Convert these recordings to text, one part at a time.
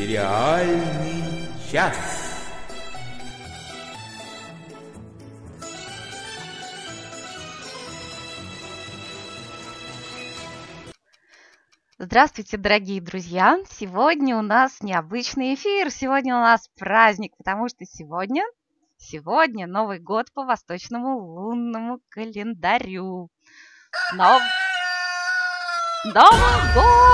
Сериальный час. Здравствуйте, дорогие друзья! Сегодня у нас необычный эфир, сегодня у нас праздник, потому что сегодня, сегодня Новый год по восточному лунному календарю. С Нов... Новым годом!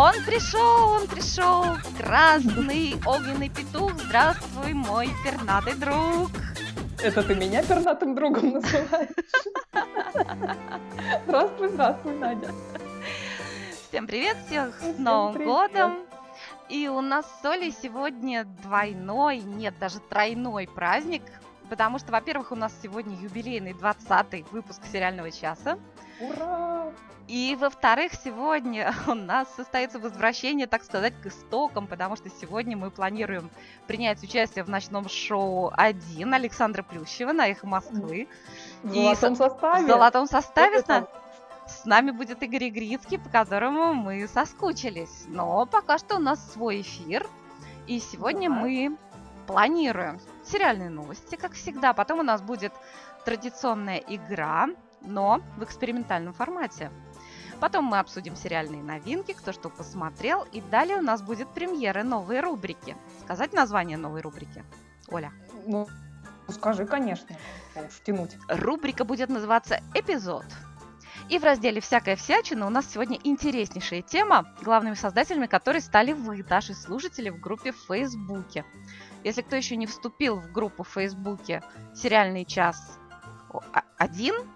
Он пришел, он пришел, красный огненный петух. Здравствуй, мой пернатый друг. Это ты меня пернатым другом называешь? Здравствуй, здравствуй, Надя. Всем привет, всех с Новым привет. годом. И у нас с Олей сегодня двойной, нет, даже тройной праздник. Потому что, во-первых, у нас сегодня юбилейный 20-й выпуск сериального часа. Ура! И, во-вторых, сегодня у нас состоится возвращение, так сказать, к истокам, потому что сегодня мы планируем принять участие в ночном шоу «Один» Александра Плющева на «Эхо Москвы». В И золотом составе. В золотом составе с с нами будет Игорь Игрицкий, по которому мы соскучились. Но пока что у нас свой эфир, и сегодня Давай. мы планируем сериальные новости, как всегда. Потом у нас будет традиционная игра, но в экспериментальном формате. Потом мы обсудим сериальные новинки, кто что посмотрел, и далее у нас будет премьера новой рубрики. Сказать название новой рубрики? Оля. Ну, скажи, конечно. Уж тянуть. Рубрика будет называться «Эпизод». И в разделе «Всякая всячина» у нас сегодня интереснейшая тема, главными создателями которой стали вы, наши слушатели, в группе в Фейсбуке. Если кто еще не вступил в группу в Фейсбуке «Сериальный час 1»,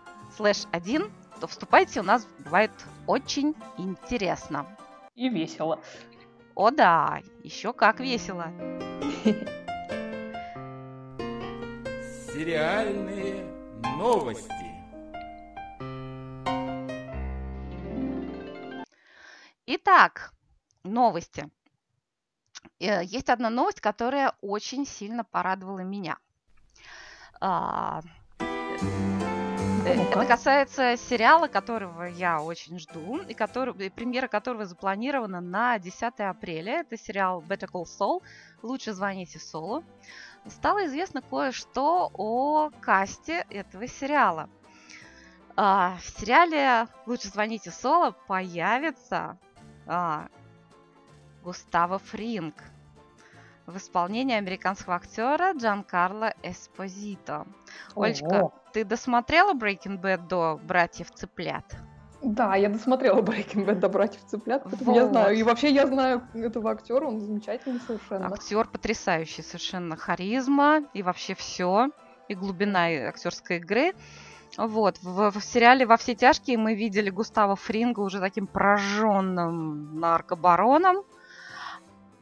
слэш 1, то вступайте, у нас бывает очень интересно. И весело. О да, еще как весело. Сериальные новости. Итак, новости. Э, Есть одна новость, которая очень сильно порадовала меня. Э. Это касается сериала, которого я очень жду, и который, премьера которого запланирована на 10 апреля. Это сериал Better Call Saul. Лучше звоните Солу. Стало известно кое-что о касте этого сериала. А, в сериале «Лучше звоните Соло» появится а, Густаво Фринг в исполнении американского актера Джан Карло Эспозито. Олечка, Ого. ты досмотрела Breaking Bad до «Братьев Цыплят»? Да, я досмотрела Breaking Bad до братьев цыплят, поэтому я знаю. Вот. И вообще я знаю этого актера, он замечательный совершенно. Актер потрясающий, совершенно харизма и вообще все, и глубина актерской игры. Вот, в, в сериале «Во все тяжкие» мы видели Густава Фринга уже таким прожженным наркобароном,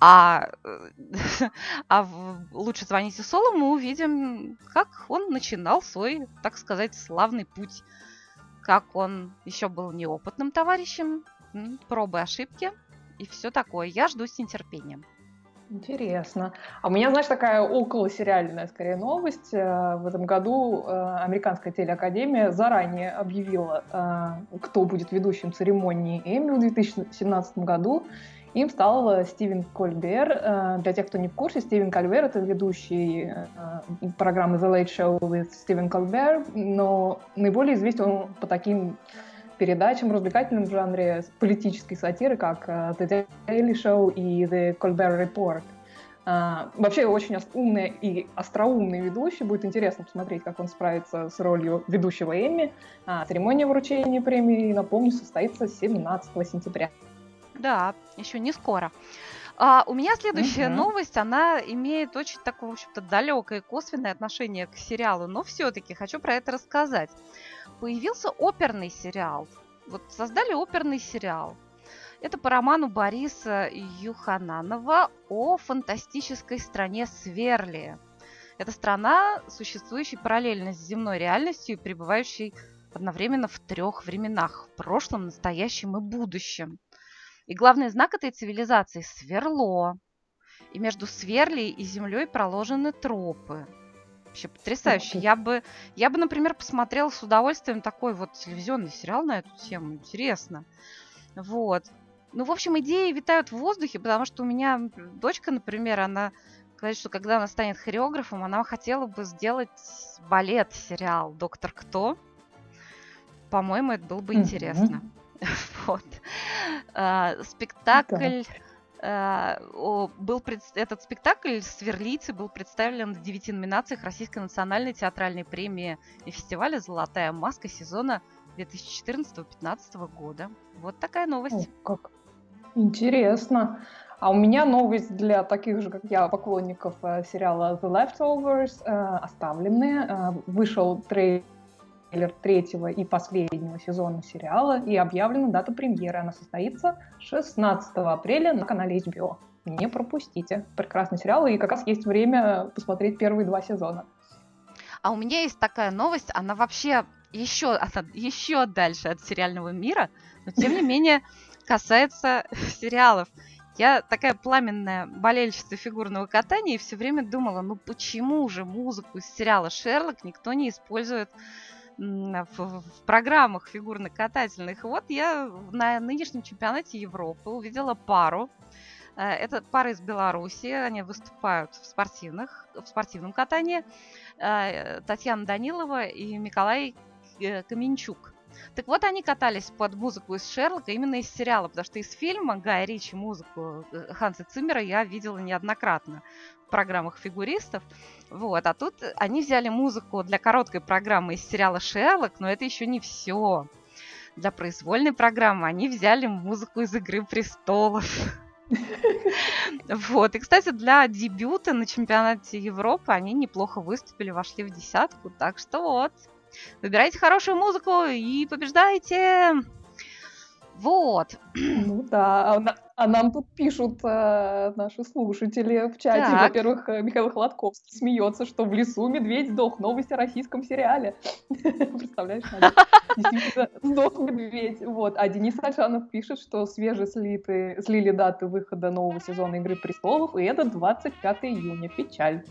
а, э, а в «Лучше звоните Соло» мы увидим, как он начинал свой, так сказать, славный путь. Как он еще был неопытным товарищем, пробы, ошибки и все такое. Я жду с нетерпением. Интересно. А у меня, знаешь, такая околосериальная, скорее, новость. Э, В этом году э, Американская телеакадемия заранее объявила, кто будет ведущим церемонии Эмми в 2017 году. Им стал э, Стивен Кольбер. Э, Для тех, кто не в курсе, Стивен Кольбер — это ведущий э, программы The Late Show with Stephen Colbert, но наиболее известен он по таким передачам развлекательным в жанре политической сатиры, как The Daily Show и The Colbert Report. Вообще очень умный и остроумный ведущий. Будет интересно посмотреть, как он справится с ролью ведущего Эмми. Церемония вручения премии, напомню, состоится 17 сентября. Да, еще не скоро. А, у меня следующая Мгм. новость, она имеет очень такое, в общем-то, далекое и косвенное отношение к сериалу, но все-таки хочу про это рассказать. Появился оперный сериал. Вот создали оперный сериал. Это по роману Бориса Юхананова о фантастической стране Сверли. Это страна, существующая параллельно с земной реальностью и пребывающей одновременно в трех временах – в прошлом, настоящем и будущем. И главный знак этой цивилизации – сверло. И между сверлей и землей проложены тропы. Вообще потрясающе. Я бы, я бы, например, посмотрела с удовольствием такой вот телевизионный сериал на эту тему. Интересно. Вот. Ну, в общем, идеи витают в воздухе, потому что у меня дочка, например, она говорит, что когда она станет хореографом, она хотела бы сделать балет-сериал «Доктор Кто». По-моему, это было бы интересно. Вот. А, спектакль Э, был пред... этот спектакль «Сверлийцы» был представлен в девяти номинациях Российской национальной театральной премии и фестиваля «Золотая маска» сезона 2014-2015 года. Вот такая новость. О, как интересно. А у меня новость для таких же, как я, поклонников э, сериала The Leftovers, э, «Оставленные». Вышел трейлер трейлер третьего и последнего сезона сериала, и объявлена дата премьеры. Она состоится 16 апреля на канале HBO. Не пропустите. Прекрасный сериал, и как раз есть время посмотреть первые два сезона. А у меня есть такая новость, она вообще еще, она еще дальше от сериального мира, но тем не менее касается сериалов. Я такая пламенная болельщица фигурного катания и все время думала, ну почему же музыку из сериала «Шерлок» никто не использует в, в программах фигурно-катательных. Вот я на нынешнем чемпионате Европы увидела пару. Э, это пара из Беларуси, они выступают в, спортивных, в спортивном катании. Э, Татьяна Данилова и Николай э, Каменчук. Так вот, они катались под музыку из Шерлока именно из сериала, потому что из фильма Гая Ричи музыку Ханса Циммера я видела неоднократно в программах фигуристов. Вот, а тут они взяли музыку для короткой программы из сериала Шерлок, но это еще не все. Для произвольной программы они взяли музыку из Игры престолов. Вот. И, кстати, для дебюта на чемпионате Европы они неплохо выступили, вошли в десятку. Так что вот, Выбирайте хорошую музыку и побеждайте. Вот. Ну да, а, а нам тут пишут э, наши слушатели в чате. Так. Во-первых, э, Михаил Хладковский смеется, что в лесу медведь сдох. Новость о российском сериале. Представляешь, Действительно, сдох медведь. Вот. А Денис Альшанов пишет, что свеже слиты, слили даты выхода нового сезона «Игры престолов», и это 25 июня. Печаль.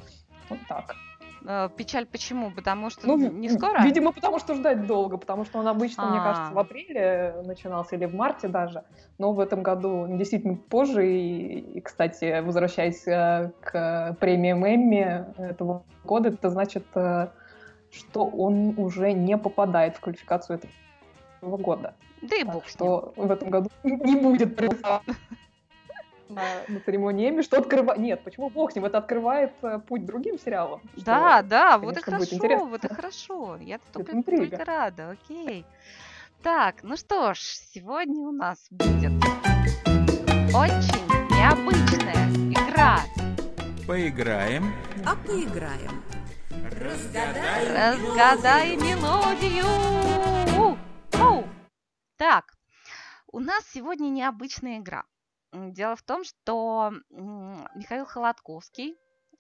Вот так. Э, печаль почему? Потому что ну, не скоро? Видимо, потому что ждать долго, потому что он обычно, А-а-а. мне кажется, в а. апреле начинался или в марте даже, но в этом году действительно позже. И, и кстати, возвращаясь э, к премиям Эмми этого года, это значит, э, что он уже не попадает в квалификацию этого года. Да и бог что в этом году не будет на, на церемонии Эмми, что открывает... Нет, почему бог с ним? Это открывает э, путь другим сериалам. Да, что, да, вот и хорошо, вот и хорошо. Я только, только рада, окей. Так, ну что ж, сегодня у нас будет очень необычная игра. Поиграем. А поиграем. Разгадай, Разгадай мелодию. У. Так, у нас сегодня необычная игра. Дело в том, что Михаил Холодковский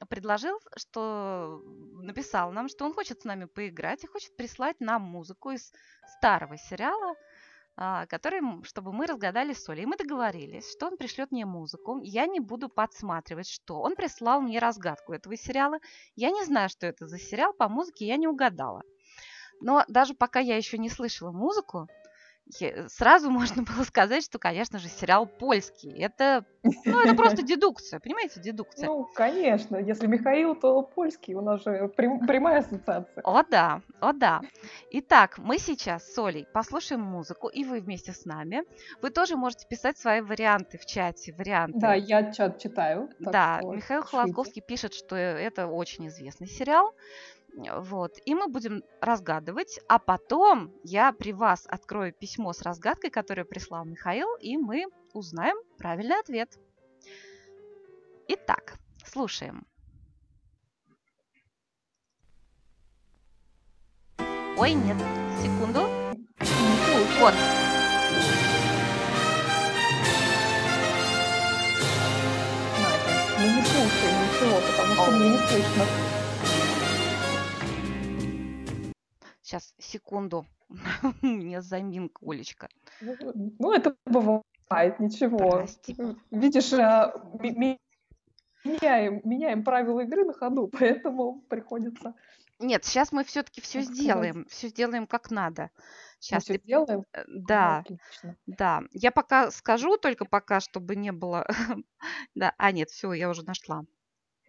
предложил, что написал нам, что он хочет с нами поиграть и хочет прислать нам музыку из старого сериала, а, который, чтобы мы разгадали соли. И мы договорились, что он пришлет мне музыку. Я не буду подсматривать, что. Он прислал мне разгадку этого сериала. Я не знаю, что это за сериал, по музыке я не угадала. Но даже пока я еще не слышала музыку, сразу можно было сказать, что, конечно же, сериал польский. Это, ну, это просто дедукция, понимаете, дедукция. Ну, конечно, если Михаил, то польский, у нас же прям, прямая ассоциация. О да, о да. Итак, мы сейчас с Олей послушаем музыку, и вы вместе с нами. Вы тоже можете писать свои варианты в чате, варианты. Да, я чат читаю. Да, Михаил Холодковский пишет, что это очень известный сериал. Вот. И мы будем разгадывать, а потом я при вас открою письмо с разгадкой, которое прислал Михаил, и мы узнаем правильный ответ. Итак, слушаем. Ой, нет, секунду. Вот. Мы не слушаем ничего, потому что мне не слышно. Секунду. У меня заминка, Олечка. Ну, это бывает, ничего. Прости. Видишь, э, меняем, меняем правила игры на ходу, поэтому приходится... Нет, сейчас мы все-таки все сделаем, все сделаем как надо. Сейчас все сделаем? Э, да, ну, да. Я пока скажу, только пока, чтобы не было... да, а нет, все, я уже нашла.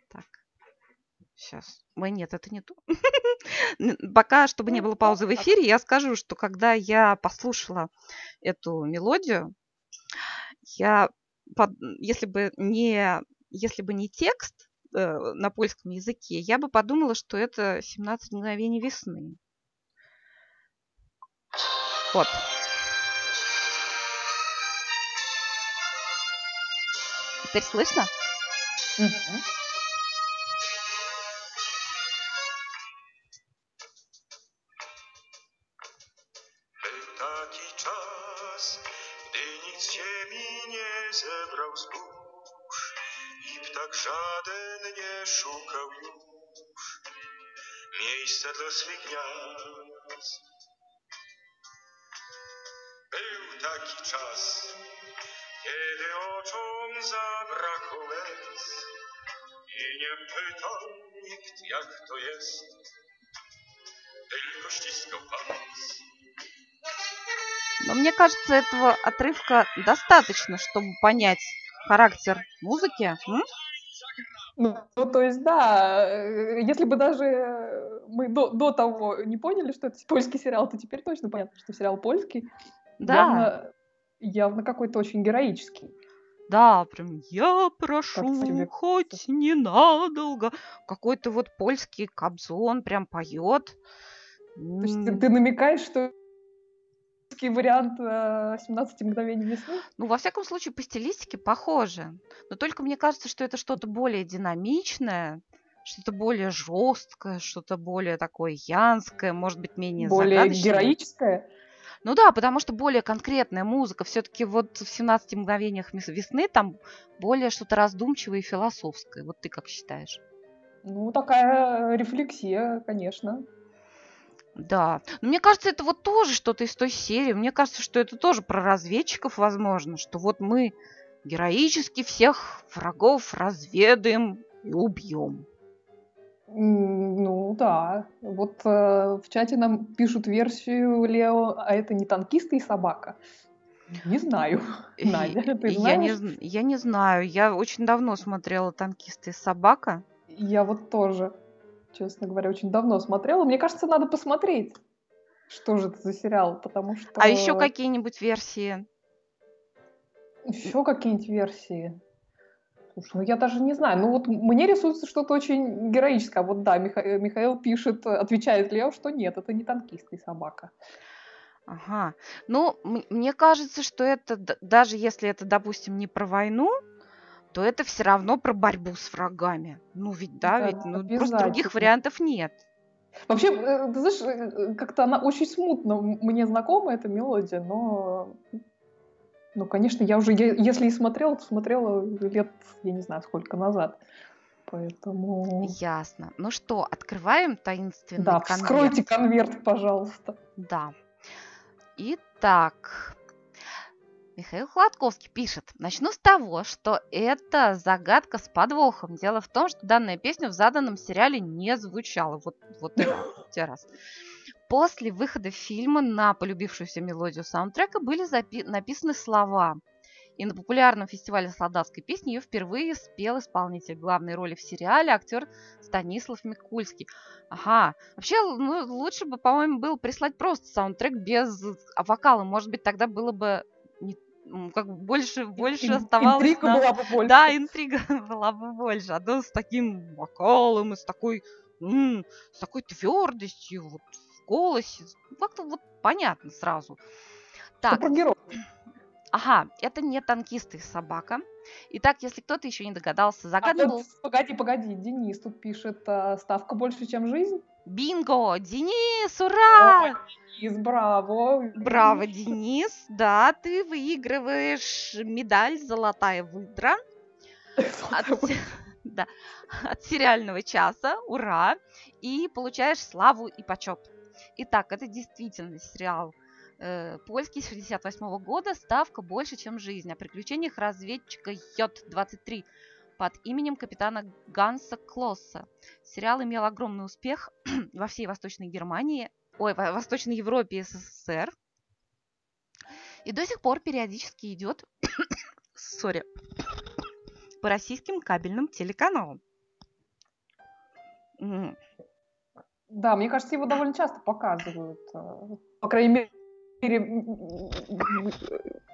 Так, сейчас. Ой, нет, это не то. пока, чтобы не ну, было паузы в эфире, я скажу, что когда я послушала эту мелодию, я, если бы не если бы не текст э, на польском языке, я бы подумала, что это 17 мгновений весны. Вот. Теперь слышно? Угу. Но мне кажется, этого отрывка достаточно, чтобы понять характер музыки. М? Ну, ну, то есть, да, э, если бы даже мы до, до того не поняли, что это польский сериал, то теперь точно понятно, что сериал польский. Да. Явно, явно какой-то очень героический. Да, прям я прошу, тебе... хоть ненадолго. Какой-то вот польский кобзон прям поет. То есть ты, ты намекаешь, что вариант э, 17 мгновений весны? Ну, во всяком случае, по стилистике похоже. Но только мне кажется, что это что-то более динамичное, что-то более жесткое, что-то более такое янское, может быть, менее Более героическое? Ну да, потому что более конкретная музыка. Все-таки вот в 17 мгновениях весны там более что-то раздумчивое и философское. Вот ты как считаешь? Ну, такая рефлексия, конечно. Да. Но мне кажется, это вот тоже что-то из той серии. Мне кажется, что это тоже про разведчиков, возможно, что вот мы героически всех врагов разведаем и убьем. Ну да. Вот э, в чате нам пишут версию Лео, а это не танкисты и собака. Не знаю. Надя, ты я Не, я не знаю. Я очень давно смотрела «Танкисты и собака». Я вот тоже честно говоря, очень давно смотрела. Мне кажется, надо посмотреть, что же это за сериал, потому что... А еще какие-нибудь версии? Еще какие-нибудь версии? Слушай, ну я даже не знаю. Ну вот мне рисуется что-то очень героическое. Вот да, Миха... Михаил пишет, отвечает Лео, что нет, это не танкистый собака. Ага. Ну, мне кажется, что это, даже если это, допустим, не про войну, то это все равно про борьбу с врагами. Ну ведь, да, да ведь ну, просто других вариантов нет. Вообще, э, ты знаешь, э, как-то она очень смутно мне знакома, эта мелодия, но... Ну, конечно, я уже, если и смотрела, то смотрела лет, я не знаю, сколько назад. Поэтому... Ясно. Ну что, открываем таинственный да, конверт. Да, вскройте конверт, пожалуйста. Да. Итак, Михаил Хладковский пишет. Начну с того, что это загадка с подвохом. Дело в том, что данная песня в заданном сериале не звучала. Вот, вот это раз. После выхода фильма на полюбившуюся мелодию саундтрека были написаны слова. И на популярном фестивале солдатской песни ее впервые спел исполнитель главной роли в сериале, актер Станислав Микульский. Ага. Вообще, ну, лучше бы, по-моему, было прислать просто саундтрек без вокала. Может быть, тогда было бы не, как бы больше, больше Ин, оставалось... Интрига на... была бы больше. Да, интрига была бы больше. А то с таким вокалом и с такой, м- с такой твердостью вот, голосе. Как-то вот понятно сразу. Так. Ага, это не танкисты собака. Итак, если кто-то еще не догадался, загадывал... А тут, погоди, погоди, Денис тут пишет э, «Ставка больше, чем жизнь». Бинго! Денис, ура! О, Денис, браво! Браво, Денис! Да, ты выигрываешь медаль «Золотая выдра» от, да, от сериального часа. Ура! И получаешь славу и почет. Итак, это действительно сериал э, польский 68 года. Ставка больше, чем жизнь. О приключениях разведчика Йод-23 под именем капитана Ганса Клосса. Сериал имел огромный успех во всей Восточной Германии, ой, в Восточной Европе и СССР. И до сих пор периодически идет, сори, по российским кабельным телеканалам. Да, мне кажется, его довольно часто показывают. Э, по крайней мере,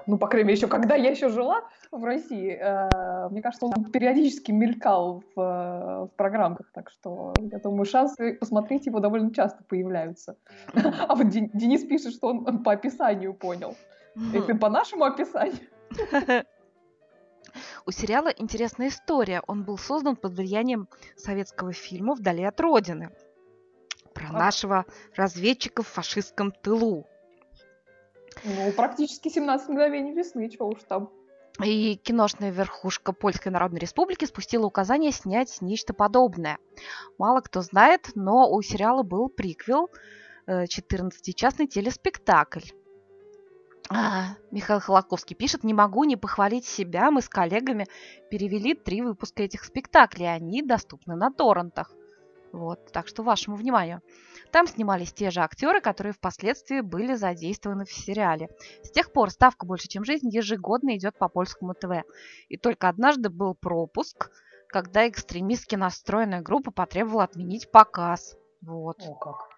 ну, по крайней мере, еще когда я еще жила в России, э, мне кажется, он периодически мелькал в, в программках, так что я думаю, шансы посмотреть его довольно часто появляются. А вот Денис пишет, что он по описанию понял. Это по нашему описанию? У сериала интересная история. Он был создан под влиянием советского фильма «Вдали от Родины» про нашего разведчика в фашистском тылу. Ну, практически 17 мгновений весны, чего уж там. И киношная верхушка Польской Народной Республики спустила указание снять нечто подобное. Мало кто знает, но у сериала был приквел, 14-частный э, телеспектакль. А, Михаил Холоковский пишет, не могу не похвалить себя, мы с коллегами перевели три выпуска этих спектаклей, они доступны на торрентах. Вот, так что вашему вниманию. Там снимались те же актеры, которые впоследствии были задействованы в сериале. С тех пор ставка «Больше, чем жизнь» ежегодно идет по польскому ТВ. И только однажды был пропуск, когда экстремистски настроенная группа потребовала отменить показ. Вот. О, как.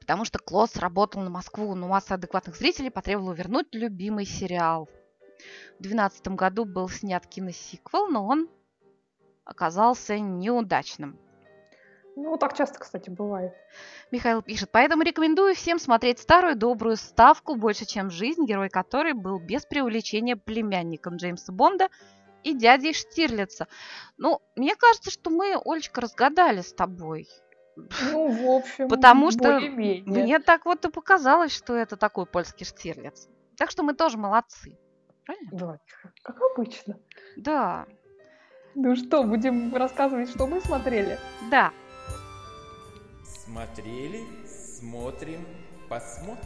Потому что Клосс работал на Москву, но масса адекватных зрителей потребовала вернуть любимый сериал. В 2012 году был снят киносиквел, но он оказался неудачным. Ну, так часто, кстати, бывает. Михаил пишет, поэтому рекомендую всем смотреть старую добрую ставку «Больше, чем жизнь», герой которой был без преувеличения племянником Джеймса Бонда и дядей Штирлица. Ну, мне кажется, что мы, Олечка, разгадали с тобой. Ну, в общем, Потому что мне так вот и показалось, что это такой польский Штирлиц. Так что мы тоже молодцы. Правильно? Да, как обычно. Да. Ну что, будем рассказывать, что мы смотрели? Да. Смотрели, смотрим, посмотрим.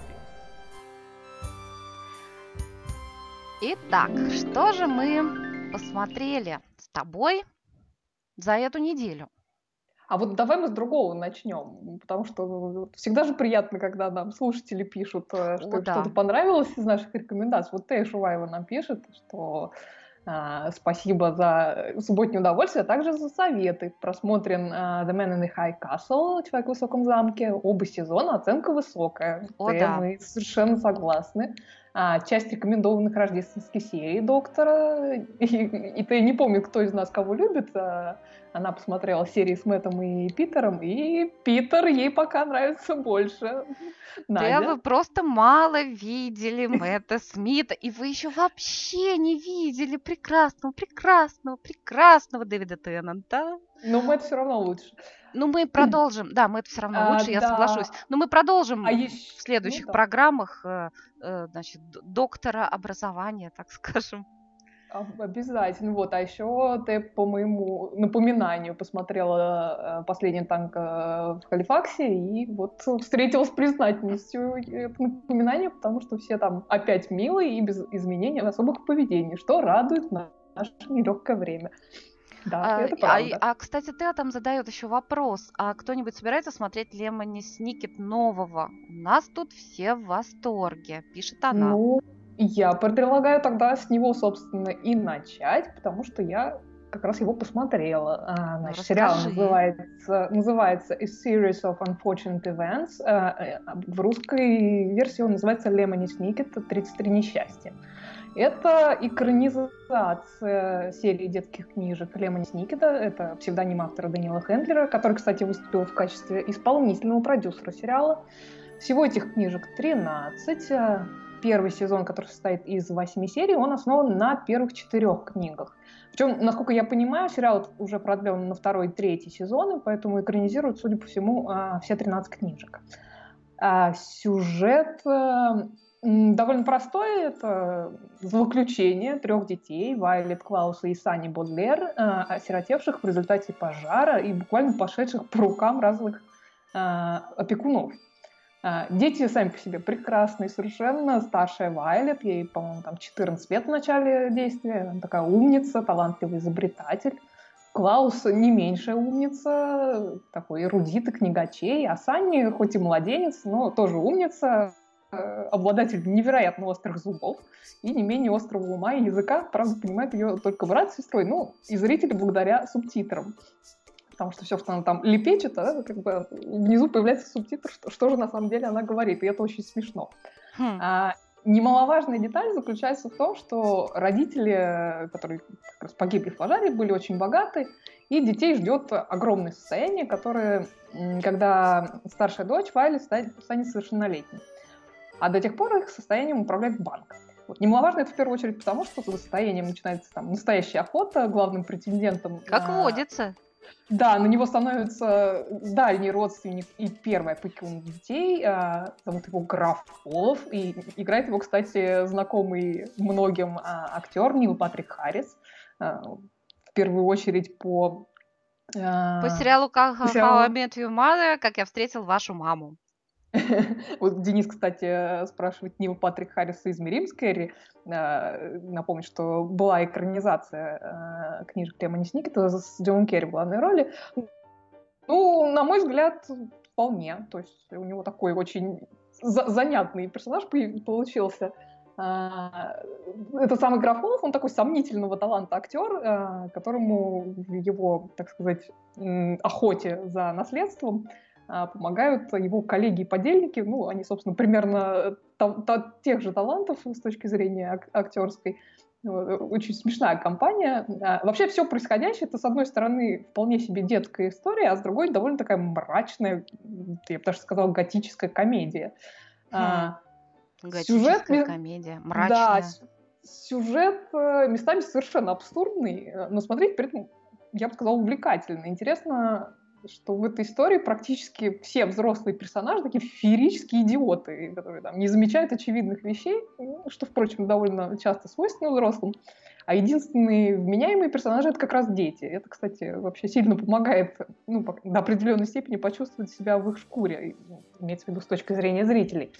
Итак, что же мы посмотрели с тобой за эту неделю? А вот давай мы с другого начнем, потому что всегда же приятно, когда нам слушатели пишут, э, что О, да. что-то понравилось из наших рекомендаций. Вот Тея Шуваева нам пишет, что спасибо за субботнее удовольствие, а также за советы. Просмотрен uh, The Man in the High Castle, Человек в высоком замке. Оба сезона оценка высокая. О, да. Мы совершенно согласны а, часть рекомендованных рождественских серий доктора. И, и ты не помню, кто из нас кого любит. А, она посмотрела серии с Мэттом и Питером, и Питер ей пока нравится больше. Да, вы просто мало видели Мэтта Смита, и вы еще вообще не видели прекрасного, прекрасного, прекрасного Дэвида Теннанта. Но Мэтт все равно лучше. Ну, мы продолжим. Да, мы это все равно лучше, а, я да. соглашусь. Но мы продолжим а еще... в следующих ну, да. программах, э, э, значит, доктора образования, так скажем. Обязательно. Вот. А еще ты, по моему напоминанию, посмотрела э, последний танк в Халифаксе и вот встретилась с признательностью это напоминание, потому что все там опять милые и без изменений особых поведений, что радует наше нелегкое время. Да, а, это а, правда. А, а, кстати, ты там задает еще вопрос. А кто-нибудь собирается смотреть Лемони Сникет нового? У нас тут все в восторге, пишет она. Ну, я предлагаю тогда с него, собственно, и начать, потому что я как раз его посмотрела. А, ну, значит, сериал называется, называется A Series of Unfortunate Events. А, в русской версии он называется Lemony Snicket 33 несчастья. Это экранизация серии детских книжек Лемони Сникета. Это псевдоним автора Данила Хендлера, который, кстати, выступил в качестве исполнительного продюсера сериала. Всего этих книжек 13. Первый сезон, который состоит из восьми серий, он основан на первых четырех книгах. Причем, насколько я понимаю, сериал уже продлен на второй и третий сезоны, поэтому экранизируют, судя по всему, а, все 13 книжек. А сюжет э, довольно простое. Это злоключение трех детей, Вайлет Клауса и Сани Бодлер, э, осиротевших в результате пожара и буквально пошедших по рукам разных опекунов. А, дети сами по себе прекрасные совершенно. Старшая Вайлет, ей, по-моему, там 14 лет в начале действия. Она такая умница, талантливый изобретатель. Клаус не меньшая умница, такой эрудит и книгачей. А Санни, хоть и младенец, но тоже умница, э, обладатель невероятно острых зубов и не менее острого ума и языка. Правда, понимает ее только брат с сестрой, ну, и зрители благодаря субтитрам потому что все, что она там лепечет, а, как бы внизу появляется субтитр, что, что же на самом деле она говорит, и это очень смешно. Хм. А, немаловажная деталь заключается в том, что родители, которые как раз погибли в пожаре, были очень богаты, и детей ждет огромное состояние, которое, когда старшая дочь Вайли станет, станет совершеннолетней. А до тех пор их состоянием управляет банк. Вот. Немаловажно это в первую очередь потому, что за состоянием начинается там настоящая охота главным претендентом. Как на... водится. Да, на него становится дальний родственник и первый опекун детей. А, зовут его Граф Олов. И играет его, кстати, знакомый многим а, актер Нил Патрик Харрис. А, в первую очередь по... По сериалу «Как How I Met Your Mother», «Как я встретил вашу маму». Вот Денис, кстати, спрашивает Нил Патрик Харриса из Миримской. Э, напомню, что была экранизация э, книжек Лемони Сникета с Джоном Керри в главной роли. Ну, на мой взгляд, вполне. То есть у него такой очень занятный персонаж получился. Э, это самый Графолов, он такой сомнительного таланта актер, которому в его, так сказать, охоте за наследством а, помогают его коллеги и подельники, ну, они, собственно, примерно тех же талантов с точки зрения актерской. Очень смешная компания. А, вообще все происходящее, это, с одной стороны, вполне себе детская история, а с другой довольно такая мрачная, я бы даже сказала, готическая комедия. А, хм. Готическая сюжет, комедия, мрачная. Да, сюжет э, местами совершенно абсурдный, э, но смотреть при этом, я бы сказала, увлекательно. Интересно что в этой истории практически все взрослые персонажи такие феерические идиоты, которые там не замечают очевидных вещей, ну, что, впрочем, довольно часто свойственно взрослым. А единственные вменяемые персонажи — это как раз дети. Это, кстати, вообще сильно помогает ну, до определенной степени почувствовать себя в их шкуре, имеется в виду с точки зрения зрителей.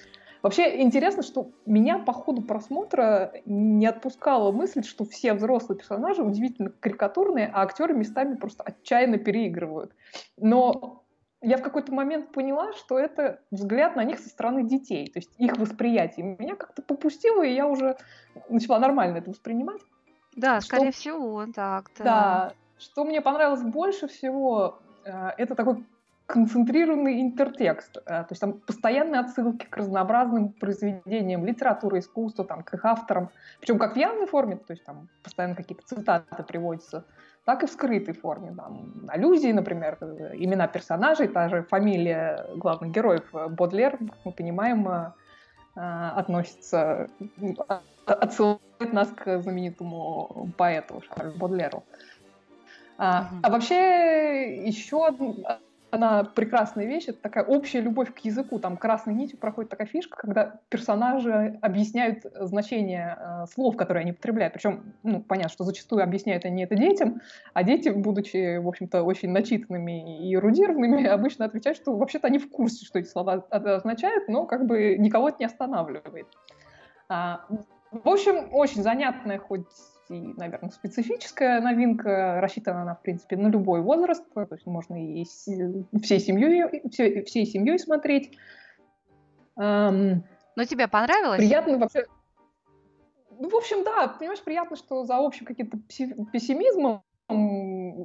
Вообще интересно, что меня по ходу просмотра не отпускала мысль, что все взрослые персонажи удивительно карикатурные, а актеры местами просто отчаянно переигрывают. Но я в какой-то момент поняла, что это взгляд на них со стороны детей, то есть их восприятие. Меня как-то попустило, и я уже начала нормально это воспринимать. Да, что... скорее всего, так. Да. да. Что мне понравилось больше всего, э, это такой концентрированный интертекст. Э, то есть там постоянные отсылки к разнообразным произведениям литературы, искусства, там, к их авторам. Причем как в явной форме, то есть там постоянно какие-то цитаты приводятся, так и в скрытой форме. Там, аллюзии, например, имена персонажей, та же фамилия главных героев э, Бодлер, мы понимаем, э, относится, отсылает нас к знаменитому поэту Шарлю Бодлеру. А, а вообще еще она прекрасная вещь, это такая общая любовь к языку. Там красной нитью проходит такая фишка, когда персонажи объясняют значение э, слов, которые они потребляют. Причем, ну, понятно, что зачастую объясняют они это детям, а дети, будучи, в общем-то, очень начитанными и эрудированными, обычно отвечают, что вообще-то они в курсе, что эти слова означают, но как бы никого это не останавливает. А, в общем, очень занятная хоть и, наверное, специфическая новинка. Рассчитана она, в принципе, на любой возраст. То есть можно и всей семьей, всей, всей семьей смотреть. Но тебе понравилось? Приятно вообще... Ну, в общем, да, понимаешь, приятно, что за общим каким-то пессимизмом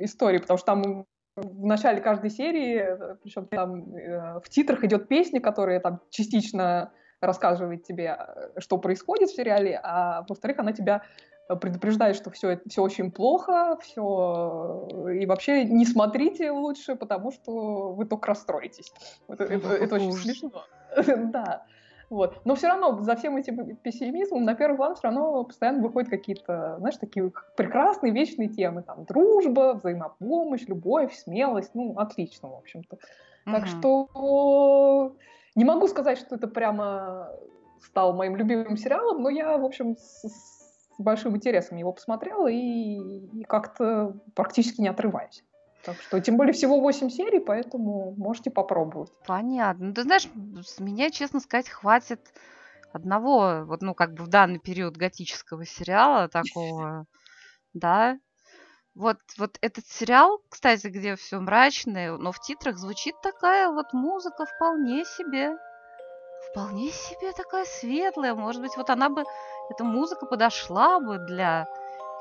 истории, потому что там в начале каждой серии, причем там э, в титрах идет песня, которая там частично рассказывает тебе, э, что происходит в сериале, а во-вторых, она тебя предупреждает, что все, все очень плохо, все и вообще не смотрите лучше, потому что вы только расстроитесь. Это, это, это очень смешно. да. Вот. Но все равно за всем этим пессимизмом на первый план все равно постоянно выходят какие-то, знаешь, такие прекрасные вечные темы. Там дружба, взаимопомощь, любовь, смелость. Ну, отлично, в общем-то. Mm-hmm. Так что не могу сказать, что это прямо стал моим любимым сериалом, но я, в общем, с, большим интересом его посмотрела и, и как-то практически не отрываюсь. Так что, тем более, всего 8 серий, поэтому можете попробовать. Понятно. Ну, ты знаешь, с меня, честно сказать, хватит одного, вот, ну, как бы в данный период готического сериала такого, да. Вот, вот этот сериал, кстати, где все мрачное, но в титрах звучит такая вот музыка вполне себе. Вполне себе такая светлая. Может быть, вот она бы, эта музыка подошла бы для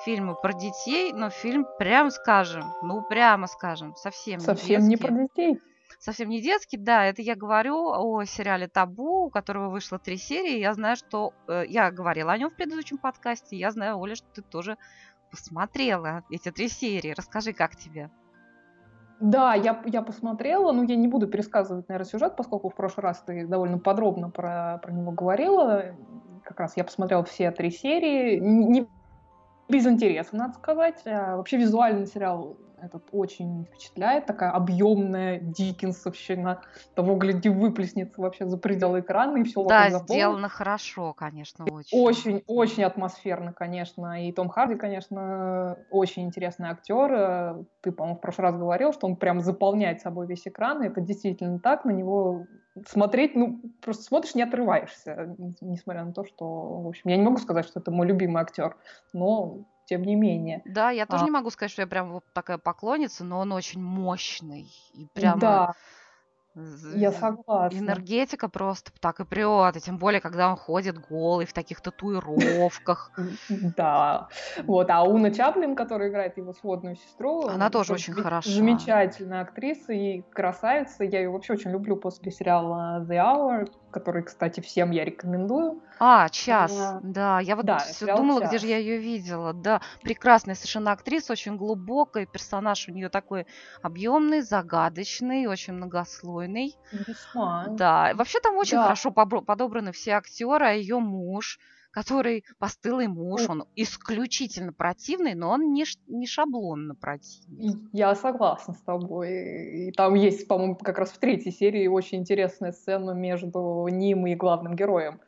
фильма про детей, но фильм, прям скажем, ну, прямо скажем, совсем, совсем не детский. не про детей совсем не детский, да, это я говорю о сериале «Табу», у которого вышло три серии. Я знаю, что... Э, я говорила о нем в предыдущем подкасте. Я знаю, Оля, что ты тоже посмотрела эти три серии. Расскажи, как тебе? Да, я, я посмотрела, но я не буду пересказывать, наверное, сюжет, поскольку в прошлый раз ты довольно подробно про, про него говорила. Как раз я посмотрела все три серии. Не без интереса, надо сказать. А вообще визуальный сериал этот очень впечатляет, такая объемная дикенсовщина, того, гляди, выплеснется вообще за пределы экрана, и все Да, сделано хорошо, конечно, очень. Очень, очень атмосферно, конечно, и Том Харди, конечно, очень интересный актер. Ты, по-моему, в прошлый раз говорил, что он прям заполняет собой весь экран, и это действительно так, на него смотреть, ну, просто смотришь, не отрываешься, несмотря на то, что, в общем, я не могу сказать, что это мой любимый актер, но тем не менее. Да, я тоже а... не могу сказать, что я прям вот такая поклонница, но он очень мощный. И прямо... Да. Я согласна. Энергетика просто так и прет. И тем более, когда он ходит голый в таких татуировках. Да. Вот. А Уна Чаплин, которая играет его сводную сестру... Она тоже очень хороша. Замечательная актриса и красавица. Я ее вообще очень люблю после сериала The Hour, который, кстати, всем я рекомендую. А, час, а, да. Я вот да, все думала, час. где же я ее видела. Да, прекрасная совершенно актриса, очень глубокая, персонаж у нее такой объемный, загадочный, очень многослойный. Весьма. Да, вообще там очень да. хорошо подобраны все актеры, а ее муж который постылый муж, он исключительно противный, но он не, не шаблонно противный. Я согласна с тобой. И там есть, по-моему, как раз в третьей серии очень интересная сцена между ним и главным героем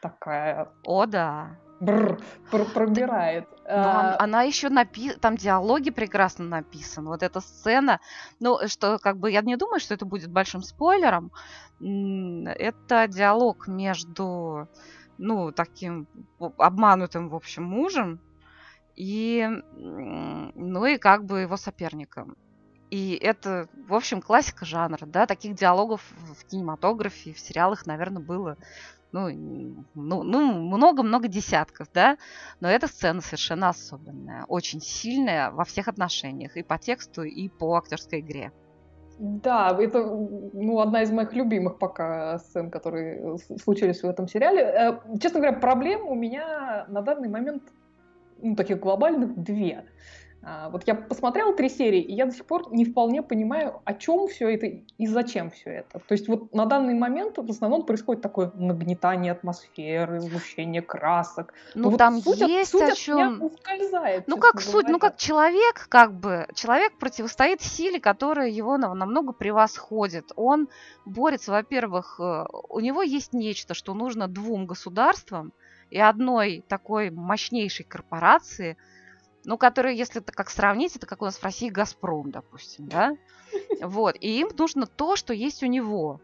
такая. О, да. Бррр, пр пробирает. Но а... она еще напи... там диалоги прекрасно написаны. Вот эта сцена, ну что как бы я не думаю, что это будет большим спойлером. Это диалог между, ну таким обманутым в общем мужем и, ну и как бы его соперником. И это, в общем, классика жанра, да, таких диалогов в кинематографе, в сериалах, наверное, было ну, ну, ну, много-много десятков, да, но эта сцена совершенно особенная, очень сильная во всех отношениях, и по тексту, и по актерской игре. Да, это ну, одна из моих любимых пока сцен, которые случились в этом сериале. Э, честно говоря, проблем у меня на данный момент, ну, таких глобальных, две. А, вот я посмотрела три серии, и я до сих пор не вполне понимаю, о чем все это и зачем все это. То есть вот на данный момент в основном происходит такое нагнетание атмосферы, сгущение красок. Ну, Но там вот суть есть от, суть о чем. ускользает. Ну как суть, ну как человек, как бы человек противостоит силе, которая его намного превосходит. Он борется, во-первых, э, у него есть нечто, что нужно двум государствам и одной такой мощнейшей корпорации – ну, которые, если это как сравнить, это как у нас в России «Газпром», допустим, да? Вот, и им нужно то, что есть у него.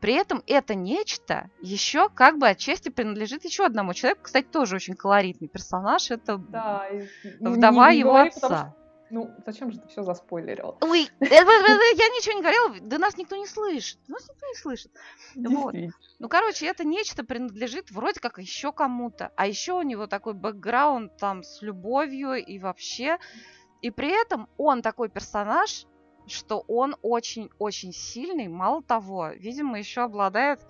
При этом это нечто еще как бы отчасти принадлежит еще одному человеку, кстати, тоже очень колоритный персонаж, это да, вдова не, не его говори, отца. Ну, зачем же ты все заспойлерил? Ой, я ничего не говорила, да нас никто не слышит. Нас никто не слышит. Вот. Ну, короче, это нечто принадлежит вроде как еще кому-то. А еще у него такой бэкграунд там с любовью и вообще. И при этом он такой персонаж, что он очень-очень сильный. Мало того, видимо, еще обладает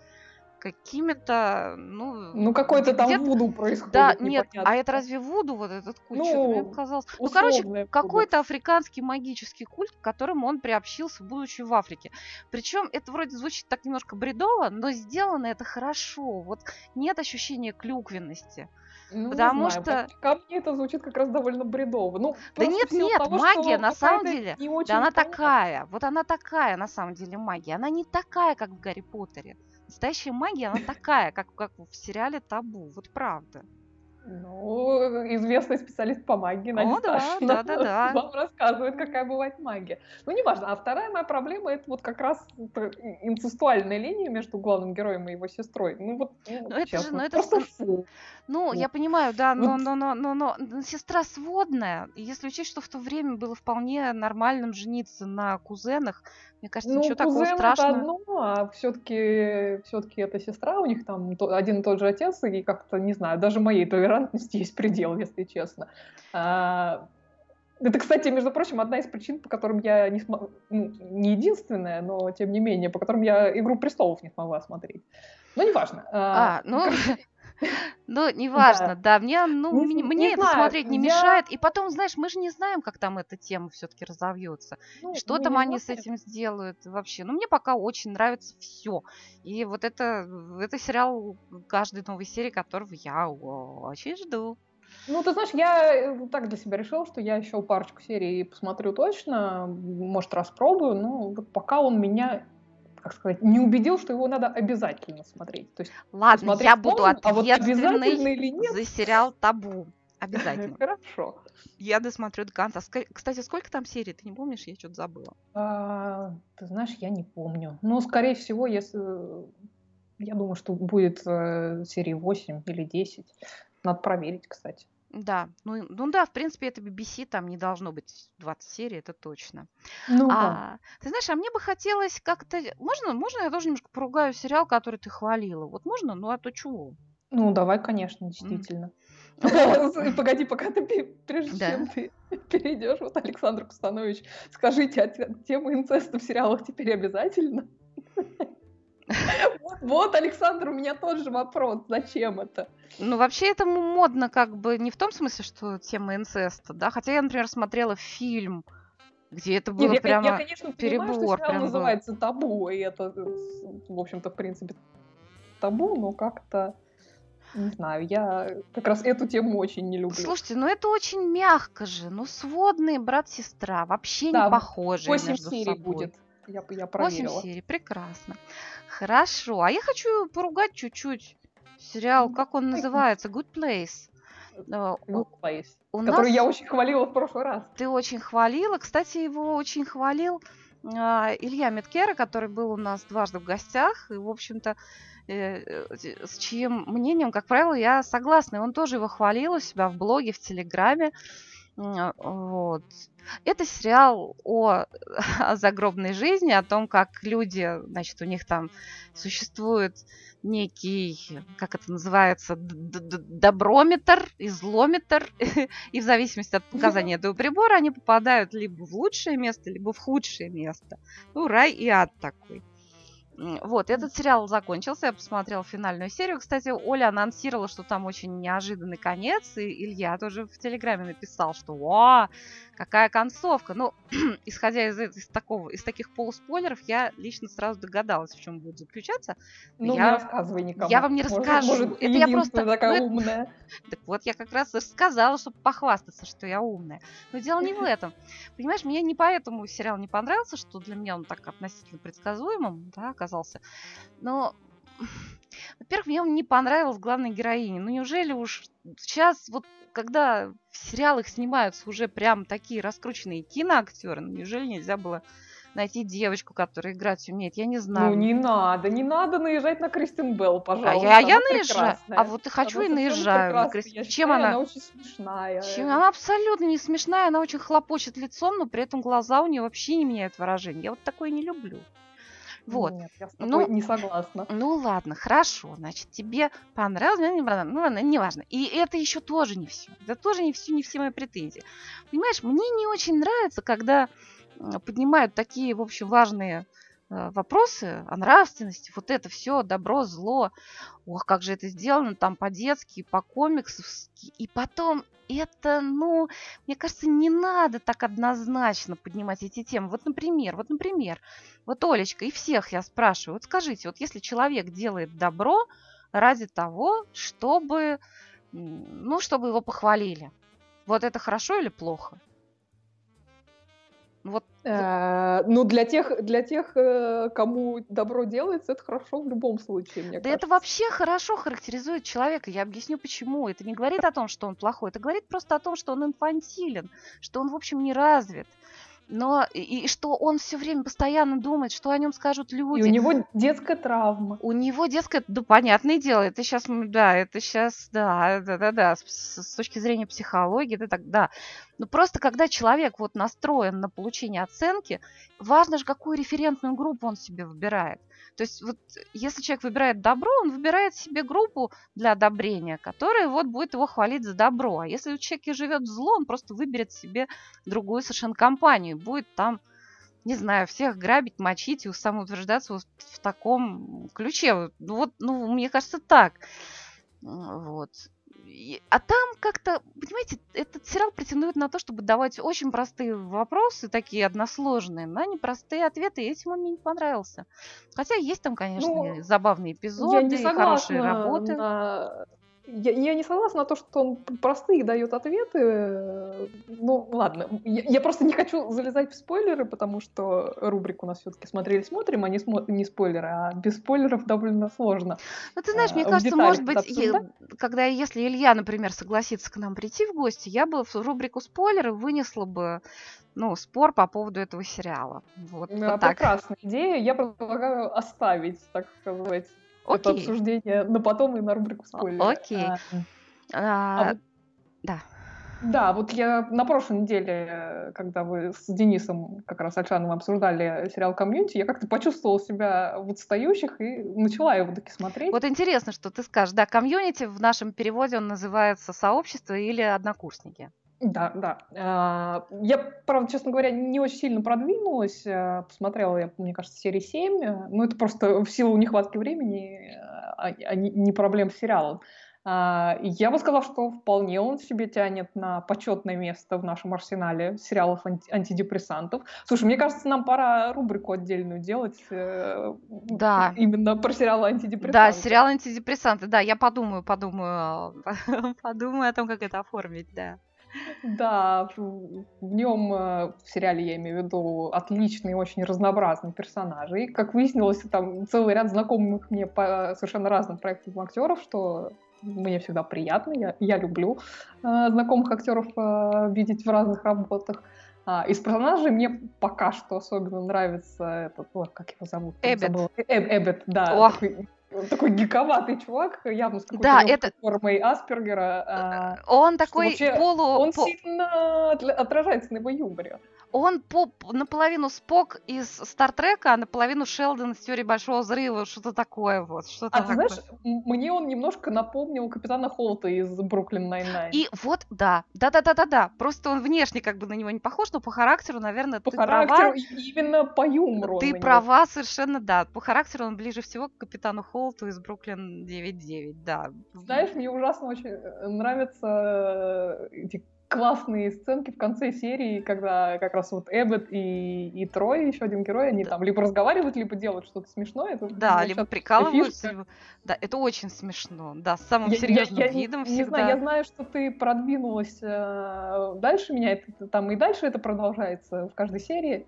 какими-то, ну... Ну, какой-то там вуду происходит. Да, нет, а это разве вуду, вот этот культ? Ну, мне показалось. Ну, короче, какой-то африканский магический культ, к которому он приобщился, будучи в Африке. Причем это вроде звучит так немножко бредово, но сделано это хорошо. Вот нет ощущения клюквенности. Ну, Потому что... Ко мне это звучит как раз довольно бредово. Ну, да нет, нет, того, магия на самом деле, да она понятна. такая, вот она такая на самом деле магия. Она не такая, как в Гарри Поттере. Настоящая магия, она такая, как, как в сериале «Табу». Вот правда. Ну, известный специалист по магии, Надя О, да, да, да, да. вам рассказывает, какая бывает магия. Ну, неважно. А вторая моя проблема — это вот как раз это инцестуальная линия между главным героем и его сестрой. Ну, вот, ну, Ну, это же- ну, это просто ст- фу. Ну, я понимаю, да, но, но, но, но, но, но сестра сводная. Если учесть, что в то время было вполне нормальным жениться на кузенах, мне кажется, Ну, ничего такого кузен это страшного. одно, а все-таки все-таки это сестра, у них там один и тот же отец, и как-то, не знаю, даже моей толерантности есть предел, если честно. А, Это, кстати, между прочим, одна из причин, по которым я не смогла, не единственная, но тем не менее, по которым я «Игру престолов» не смогла смотреть. Но неважно. А, ну, ну, неважно, да, мне, ну, Не мне, не это знаю, смотреть не я- мешает. И потом, знаешь, мы же не знаем, как там эта тема все-таки разовьется. Ну, Что там они с этим сделают вообще? Ну, мне пока очень нравится все. И вот это, это сериал каждой новой серии, которого я очень жду. Ну, ты знаешь, я э, так для себя решила, что я еще парочку серий посмотрю точно, может, распробую, но вот пока он меня, как сказать, не убедил, что его надо обязательно смотреть. То есть Ладно, смотреть я буду можно, а вот ответственной или нет, за сериал Табу. Обязательно. хорошо. Я досмотрю до конца. Кстати, сколько там серий? Ты не помнишь? Я что-то забыла. А, ты знаешь, я не помню. Но, скорее всего, если... Я думаю, что будет э, серии 8 или 10. Надо проверить, кстати. Да, ну, ну да, в принципе, это BBC, там не должно быть 20 серий, это точно. Ну, да. А, ты знаешь, а мне бы хотелось как-то... Можно, можно я тоже немножко поругаю сериал, который ты хвалила? Вот можно? Ну, а то чего? Ну, давай, конечно, действительно. Вот. Погоди, пока ты, прежде Да. чем ты перейдешь, вот Александр Кустанович, скажите, а те- тема инцеста в сериалах теперь обязательно? Вот, вот, Александр, у меня тот же вопрос. Зачем это? Ну, вообще это м- модно как бы не в том смысле, что тема инцеста, да? Хотя я, например, смотрела фильм, где это было Нет, я, прямо... я, конечно, понимаю, что перебор прям был. называется табу, и это, э, в общем-то, в принципе, табу, но как-то, не знаю, я как раз эту тему очень не люблю. Слушайте, ну это очень мягко же. Ну, сводные брат-сестра, вообще Да, не похожие 8 между серий собой. будет, я, я 8 проверила. серий, прекрасно. Хорошо. А я хочу поругать чуть-чуть сериал, как он называется? Good Place. Э, у- Good Place, у который нас я очень хвалила в прошлый раз. ты очень хвалила. Кстати, его очень хвалил а, Илья Меткера, который был у нас дважды в гостях. И, в общем-то, э, э, с чьим мнением, как правило, я согласна. И он тоже его хвалил у себя в блоге, в Телеграме. Вот. Это сериал о, о загробной жизни, о том, как люди, значит, у них там существует некий, как это называется, доброметр и злометр, и в зависимости от показания этого прибора они попадают либо в лучшее место, либо в худшее место. Ну, рай и ад такой. Вот, этот сериал закончился, я посмотрела финальную серию. Кстати, Оля анонсировала, что там очень неожиданный конец, и Илья тоже в Телеграме написал, что «О, какая концовка!» Ну, исходя из, из такого, из таких полуспойлеров, я лично сразу догадалась, в чем будет заключаться. Ну, Я- не рассказывай никому. я вам не Может- расскажу. Может, Это я просто- такая ну, умная. Так вот, я как раз сказала, чтобы похвастаться, что я умная. Но дело не в этом. Понимаешь, мне не поэтому сериал не понравился, что для меня он так относительно предсказуемым да, оказался. Но, во-первых, мне он не понравилась главной героине. Ну неужели уж сейчас, вот когда в сериалах снимаются уже прям такие раскрученные киноактеры, ну неужели нельзя было найти девочку, которая играть умеет? Я не знаю. Ну, не надо, не надо наезжать на Кристин Белл, А пожалуйста. я, я она наезжаю. А вот и хочу Она и наезжаю на. Кристин. Я Чем считаю, она? Она очень смешная. Чем- Она абсолютно не смешная, она очень хлопочет лицом, но при этом глаза у нее вообще не меняют выражение. Я вот такое не люблю. Вот. Нет, я с тобой Ну, не согласна. Ну ладно, хорошо, значит, тебе понравилось, мне не понравилось. Ну ладно, неважно. И это еще тоже не все. Это тоже не все, не все мои претензии. Понимаешь, мне не очень нравится, когда поднимают такие, в общем, важные вопросы о нравственности, вот это все, добро, зло, ох, как же это сделано там по-детски, по-комиксовски, и потом это, ну, мне кажется, не надо так однозначно поднимать эти темы. Вот, например, вот, например, вот, Олечка, и всех я спрашиваю, вот скажите, вот если человек делает добро ради того, чтобы, ну, чтобы его похвалили, вот это хорошо или плохо? Вот, Э, Ну, для тех, для тех, э, кому добро делается, это хорошо в любом случае, мне да кажется. это вообще хорошо характеризует человека. Я объясню почему. Это не говорит о том, что он плохой, это говорит просто о том, что он инфантилен, что он, в общем, не развит. Но и, и что он все время постоянно думает, что о нем скажут люди. И у него детская травма. У него детская, да, понятное дело, это сейчас, да, это сейчас, да, да, да, да, с, с точки зрения психологии, это так, да. Но просто когда человек вот настроен на получение оценки, важно же, какую референтную группу он себе выбирает. То есть вот если человек выбирает добро, он выбирает себе группу для одобрения, которая вот будет его хвалить за добро. А если у человека живет зло, он просто выберет себе другую совершенно компанию, будет там не знаю, всех грабить, мочить и самоутверждаться вот в таком ключе. Вот, ну, мне кажется, так. Вот. А там как-то, понимаете, этот сериал претендует на то, чтобы давать очень простые вопросы, такие односложные, на непростые ответы, и этим он мне не понравился. Хотя есть там, конечно, Ну, забавные Я эпизоды, не и хорошие работы. на- Я, я не согласна на то, что он простые дает ответы. Ну, ладно. Я, я просто не хочу залезать в спойлеры, потому что рубрику у нас все-таки смотрели-смотрим, а не, смо- не спойлеры, а без спойлеров довольно сложно. Ну, ты знаешь, мне а, кажется, может быть, обсуждать? когда если Илья, например, согласится к нам прийти в гости, я бы в рубрику спойлеры вынесла бы, ну, спор по поводу этого сериала. Вот, Да, вот так. прекрасная идея. Я предлагаю оставить, так сказать, это обсуждение на потом и на рубрику спойлеры. окей. А, А, а вот- да. Да, вот я на прошлой неделе, когда вы с Денисом, как раз Альшановым, обсуждали сериал «Community», я как-то почувствовала себя в отстающих и начала его таки смотреть. Вот интересно, что ты скажешь. Да, Community в нашем переводе он называется сообщество или однокурсники. Да, да. А, Я, правда, честно говоря, не очень сильно продвинулась. а, Посмотрела я, мне кажется, серии 7. э, Ну, это просто в силу нехватки времени, а а не проблем с сериалом. А, Я бы сказала, что вполне он себе тянет на почетное место в нашем арсенале сериалов анти- антидепрессантов. Слушай, мне кажется, нам пора рубрику отдельную делать. э, Да. Именно про сериалы антидепрессанты. Да, сериал антидепрессанты. Да, я подумаю, подумаю, подумаю о том, как это оформить, да. Да, в нем, э, в сериале я имею в виду, отличные, очень разнообразные персонажи. И, как выяснилось, там целый ряд знакомых мне по совершенно разным проектам актеров, что мне всегда приятно. Я, я люблю э, знакомых актеров э, видеть в разных работах. А, из персонажей мне пока что особенно нравится этот, ой, как его зовут? Эббет. Эб- Эбед, да. О. Такой, такой гиковатый чувак, явно с какой-то Да, это- формой Аспергера. а, Он такой вообще полу... он по- сильно отражается на его юморе. Он по, наполовину Спок из Стартрека, а наполовину Шелдон из Теории Большого Взрыва. Что-то такое вот. Что-то А ты такое. знаешь, м- мне он немножко напомнил капитана Холта из Brooklyn Nine-Nine. И вот, да, да-да-да-да-да. Просто он внешне как бы на него не похож, но по характеру, наверное, По ты характеру, права. именно по юмору. Ты права совершенно, да. По характеру он ближе всего к капитану Холту из Brooklyn 9.9, да. Знаешь, мне ужасно очень э, нравятся э, эти классные сценки в конце серии, когда как раз вот Эббет и, и Трой, еще один герой, они Да. там либо разговаривают, либо делают что-то смешное. Это Да, либо прикалываются, либо... Да, это очень смешно. Да, с самым Я- я- серьезным я не- видом не, всегда. знаю, я знаю, что ты продвинулась э, дальше меня, это, там и дальше это продолжается в каждой серии.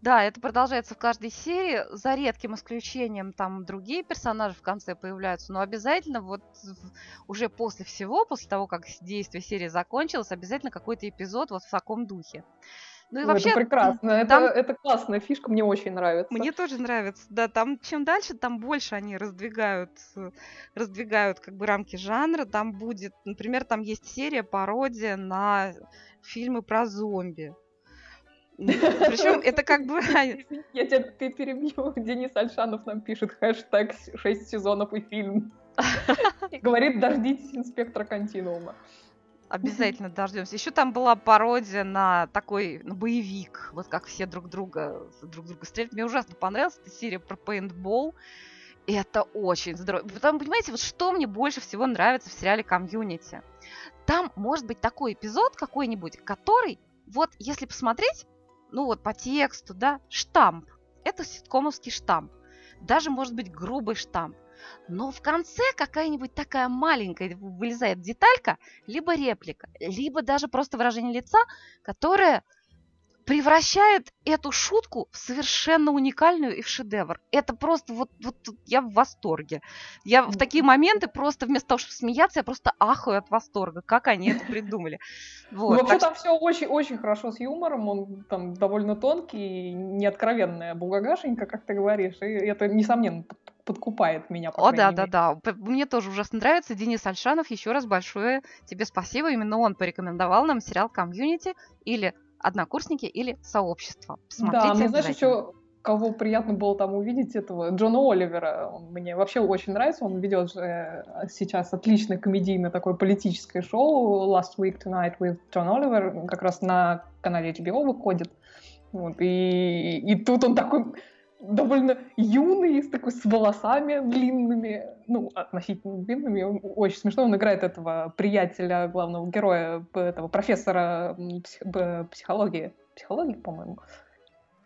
Да, это продолжается в каждой серии, за редким исключением там другие персонажи в конце появляются, но обязательно вот уже после всего, после того, как действие серии закончилось, обязательно какой-то эпизод вот в таком духе. Ну и вообще, это прекрасно, это, там- это классная фишка, мне очень нравится. мне тоже нравится, да, там чем дальше, там больше они раздвигают, э, раздвигают как бы рамки жанра, там будет, например, там есть серия пародия на фильмы про зомби. Причем это как бы Я тебя ты перебью. Денис Альшанов нам пишет хэштег 6 сезонов и фильм. Говорит, дождитесь инспектора континуума. Обязательно дождемся. Еще там была пародия на такой на боевик, вот как все друг друга друг друга стреляют. Мне ужасно понравилась эта серия про пейнтбол. И это очень здорово. Потому, понимаете, вот что мне больше всего нравится в сериале «Community»? Там может быть такой эпизод какой-нибудь, который, вот если посмотреть, ну вот по тексту, да, штамп. Это ситкомовский штамп. Даже может быть грубый штамп. Но в конце какая-нибудь такая маленькая вылезает деталька, либо реплика, либо даже просто выражение лица, которое превращает эту шутку в совершенно уникальную и в шедевр. Это просто вот, вот я в восторге. Я в такие моменты просто вместо того, чтобы смеяться, я просто ахаю от восторга, как они это придумали. Вот, Вообще так... там все очень-очень хорошо с юмором, он там довольно тонкий, неоткровенная бугагашенька, как ты говоришь, и это, несомненно, подкупает меня. О, да, мере. да, да. Мне тоже ужасно нравится. Денис Альшанов, еще раз большое тебе спасибо. Именно он порекомендовал нам сериал «Комьюнити» или «Однокурсники» или «Сообщество». Посмотрите да, мне знаешь, еще кого приятно было там увидеть, этого Джона Оливера. Он мне вообще очень нравится. Он ведет э, сейчас отличное комедийное такое политическое шоу Last Week Tonight with John Oliver. Как раз на канале HBO выходит. Вот, и, и тут он такой довольно юный, с такой с волосами длинными, ну, относительно длинными. Очень смешно. Он играет этого приятеля главного героя, этого профессора психологии. Психологии, по-моему.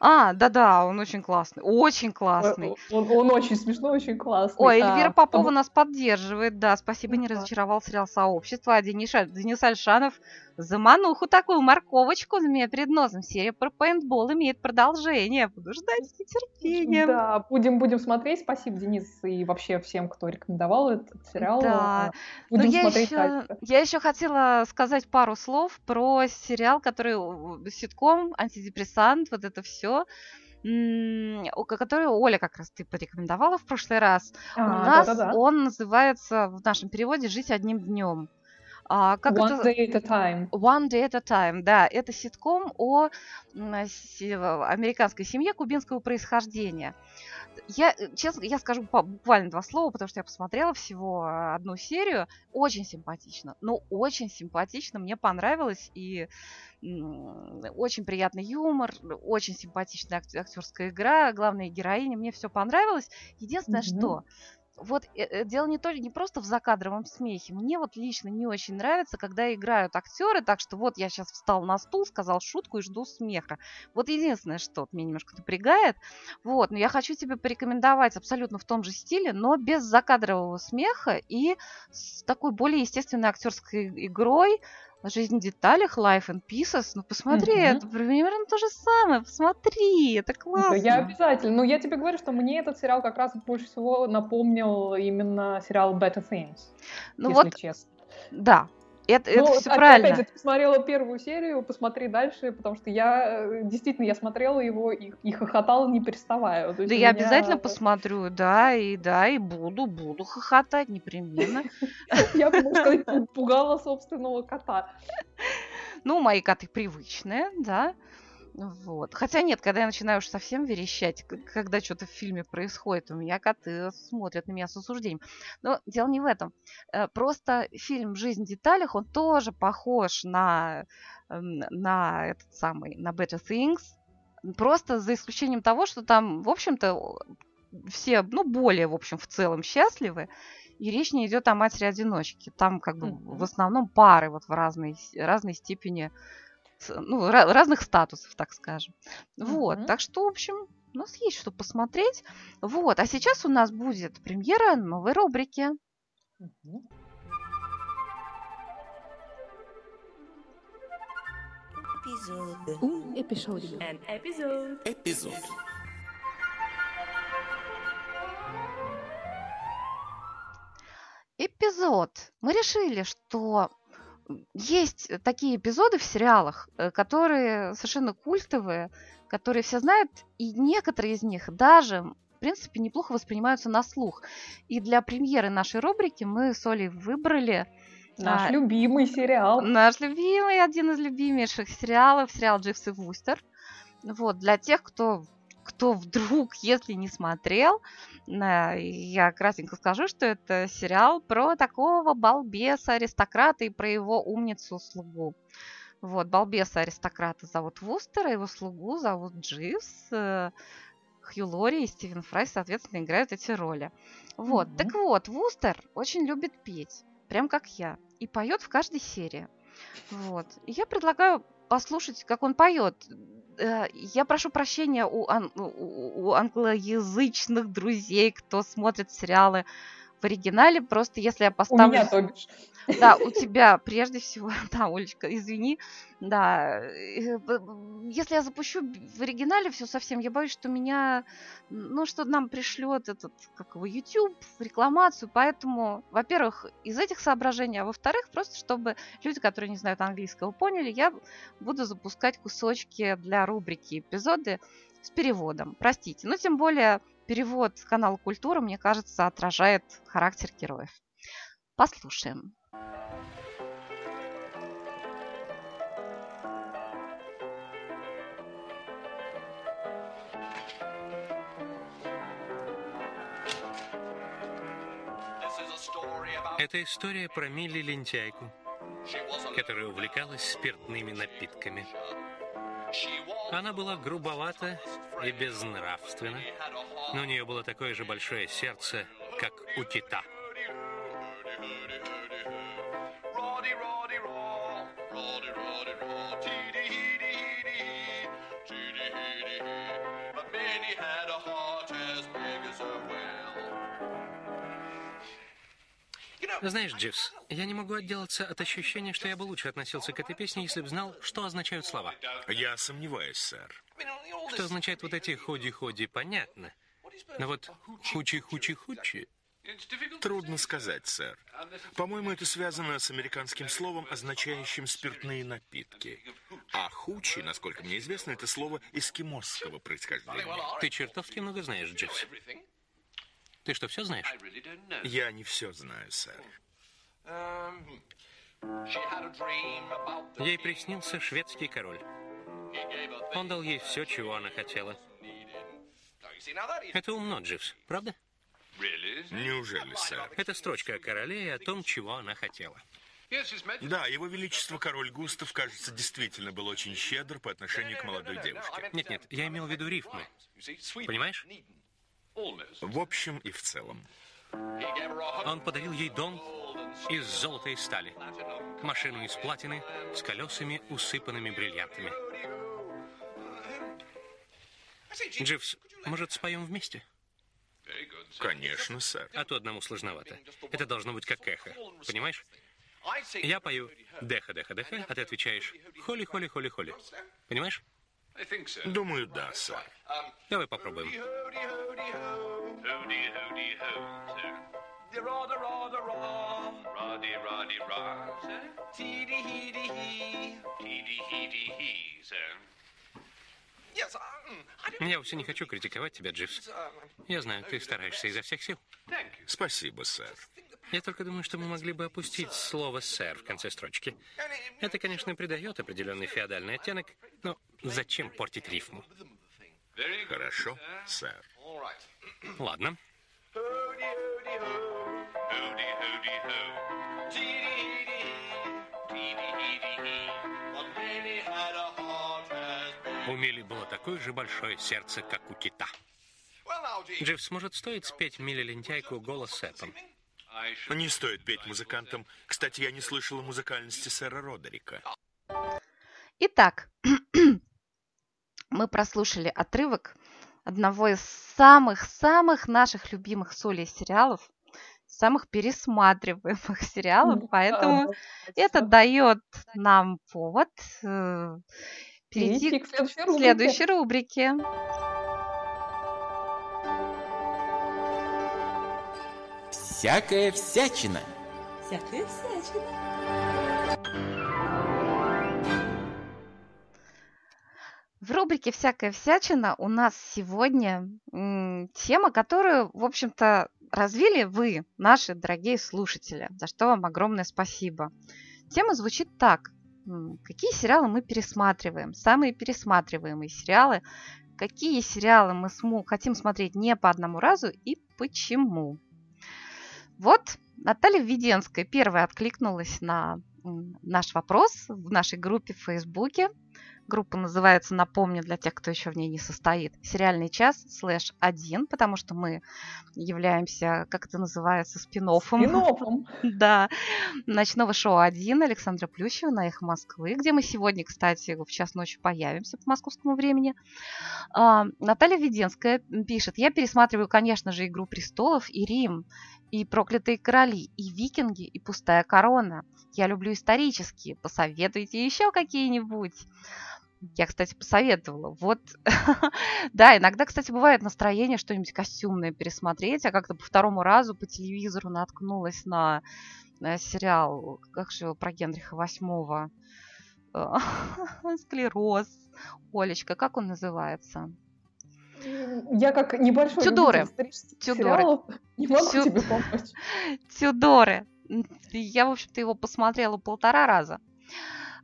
А, да-да, он очень классный, очень классный. Он, он очень смешной, очень классный. Ой, Эльвира а, Попова а... нас поддерживает, да, спасибо, не разочаровал сериал «Сообщество», а Денис, Денис Альшанов Замануху такую морковочку у меня перед носом. Серия про пейнтбол имеет продолжение. Буду ждать с нетерпением. Да, будем, будем смотреть. Спасибо, Денис, и вообще всем, кто рекомендовал этот сериал. Да. Будем Но смотреть я еще, я еще хотела сказать пару слов про сериал, который ситком, антидепрессант, вот это все который Оля как раз ты порекомендовала в прошлый раз. А, У нас да, да, да. он называется в нашем переводе «Жить одним днем». А, как One это... Day at a Time. One Day at a Time, да. Это ситком о американской семье кубинского происхождения. Я, э, честно, я скажу буквально два слова, потому что я посмотрела всего одну серию. Очень симпатично. Ну, очень симпатично. Мне понравилось. И очень приятный юмор, очень симпатичная актерская игра, главная героиня. Мне все понравилось. Единственное, mm-hmm. что вот э, э, дело не, только, не просто в закадровом смехе. Мне вот лично не очень нравится, когда играют актеры так, что вот я сейчас встал на стул, сказал шутку и жду смеха. Вот единственное, что меня немножко напрягает. Вот, но я хочу тебе порекомендовать абсолютно в том же стиле, но без закадрового смеха и с такой более естественной актерской игрой, Жизнь в деталях, Life in Pieces. Ну, посмотри, угу. это примерно то же самое. Посмотри, это классно. Да, я обязательно. Ну, я тебе говорю, что мне этот сериал как раз больше всего напомнил именно сериал Better Things. Ну если вот, честно. Да, это, ну, это все правильно. Опять же, ты посмотрела первую серию, посмотри дальше, потому что я э, действительно я смотрела его и, и хохотала не переставая. да я меня... обязательно посмотрю, да, и да, и буду, буду хохотать непременно. Я, можно сказать, пугала собственного кота. Ну, мои коты привычные, да. Вот. Хотя нет, когда я начинаю уж совсем верещать, когда что-то в фильме происходит, у меня коты смотрят на меня с осуждением. Но дело не в этом. Э, просто фильм «Жизнь в деталях», он тоже похож на, на этот самый, на Better Things, просто за исключением того, что там, в общем-то, все, ну, более, в общем, в целом счастливы, и речь не идет о матери-одиночке. Там как бы mm-hmm. в основном пары вот в разной, разной степени ну, разных статусов, так скажем. Mm-hmm. Вот, так что, в общем, у нас есть что посмотреть. Вот, а сейчас у нас будет премьера новой рубрики. Mm-hmm. Эпизод. An episode. Эпизод. Эпизод. Мы решили, что есть такие эпизоды в сериалах, э, которые совершенно культовые, которые все знают, и некоторые из них даже, в принципе, неплохо воспринимаются на слух. И для премьеры нашей рубрики мы с Олей выбрали Наш а, любимый сериал. Наш любимый, один из любимейших сериалов, сериал Дживс и Вустер. Вот, для тех, кто кто вдруг, если не смотрел, э, я кратенько скажу, что это сериал про такого балбеса, аристократа и про его умницу-слугу. Вот, балбеса аристократа зовут Вустера, его слугу зовут Дживс. Э, Хью Лори и Стивен Фрай, соответственно, играют эти роли. Вот, mm-hmm. так вот, Вустер очень любит петь, прям как я, и поет в каждой серии. Вот. И я предлагаю послушать, как он поет. Э, я прошу прощения у, ан- у англоязычных друзей, кто смотрит сериалы в оригинале. Просто если я поставлю... У меня, то бишь. Да, у тебя прежде всего, да, Олечка, извини, да. Э, если я запущу в оригинале все совсем, я боюсь, что меня, ну, что нам пришлет этот, как его, YouTube, рекламацию, поэтому, во-первых, из этих соображений, а во-вторых, просто чтобы люди, которые не знают английского, поняли, я буду запускать кусочки для рубрики эпизоды с переводом. Простите, но тем более перевод канала Культура, мне кажется, отражает характер героев. Послушаем. Это история про Милли Лентяйку, которая увлекалась спиртными напитками. Она была грубовата и безнравственна, но у нее было такое же большое сердце, как у кита. Знаешь, Дживс, я не могу отделаться от ощущения, что я бы лучше относился к этой песне, если бы знал, что означают слова. Я сомневаюсь, сэр. Что означает вот эти ходи-ходи, понятно. Но вот хучи-хучи-хучи... Трудно сказать, сэр. По-моему, это связано с американским словом, означающим спиртные напитки. А хучи, насколько мне известно, это слово эскимосского происхождения. Ты чертовски много знаешь, Дживс. Ты что, все знаешь? Я не все знаю, сэр. Ей приснился шведский король. Он дал ей все, чего она хотела. Это умно, Дживс, правда? Неужели, сэр? Это строчка о короле и о том, чего она хотела. Да, его величество король Густав, кажется, действительно был очень щедр по отношению к молодой девушке. Нет-нет, я имел в виду рифмы. Понимаешь? В общем и в целом. Он подарил ей дом из золота и стали, машину из платины с колесами, усыпанными бриллиантами. Дживс, может, споем вместе? Конечно, сэр. А то одному сложновато. Это должно быть как эхо. Понимаешь? Я пою «деха-деха-деха», а ты отвечаешь «холи-холи-холи-холи». Понимаешь? Думаю, да, сэр. Давай попробуем. Я вовсе не хочу критиковать тебя, Дживс. Я знаю, ты стараешься изо всех сил. Спасибо, сэр. Я только думаю, что мы могли бы опустить слово «сэр» в конце строчки. Это, конечно, придает определенный феодальный оттенок, но зачем портить рифму? Хорошо, сэр. Ладно. У Милли было такое же большое сердце, как у кита. Дживс, может, стоит спеть Милли Лентяйку голос сэпом? Не стоит петь музыкантам. Кстати, я не слышала музыкальности сэра Родерика. Итак, мы прослушали отрывок одного из самых-самых наших любимых солей сериалов, самых пересматриваемых сериалов, поэтому это дает нам повод э, перейти к следующей рубрике. Следующей рубрике. Всякая всячина. Всякая всячина. В рубрике «Всякая всячина» у нас сегодня тема, которую, в общем-то, развили вы, наши дорогие слушатели, за что вам огромное спасибо. Тема звучит так. Какие сериалы мы пересматриваем? Самые пересматриваемые сериалы. Какие сериалы мы хотим смотреть не по одному разу и почему? Вот Наталья Введенская первая откликнулась на наш вопрос в нашей группе в Фейсбуке. Группа называется, напомню, для тех, кто еще в ней не состоит, «Сериальный час» слэш один, потому что мы являемся, как это называется, спин-оффом. Спин-оффом. Да. Ночного шоу один Александра Плющева на «Эхо Москвы», где мы сегодня, кстати, в час ночи появимся по московскому времени. А, Наталья Веденская пишет, я пересматриваю, конечно же, «Игру престолов» и «Рим», и «Проклятые короли», и «Викинги», и «Пустая корона». Я люблю исторические. Посоветуйте еще какие-нибудь. Я, кстати, посоветовала. Вот, да, иногда, кстати, бывает настроение что-нибудь костюмное пересмотреть, а как-то по второму разу по телевизору наткнулась на, на сериал, как же его, про Генриха Восьмого. Склероз. Олечка, как он называется? Я как небольшой Тюдоры. Тюдоры. не могу Тю... тебе помочь. Тюдоры. Я, в общем-то, его посмотрела полтора раза.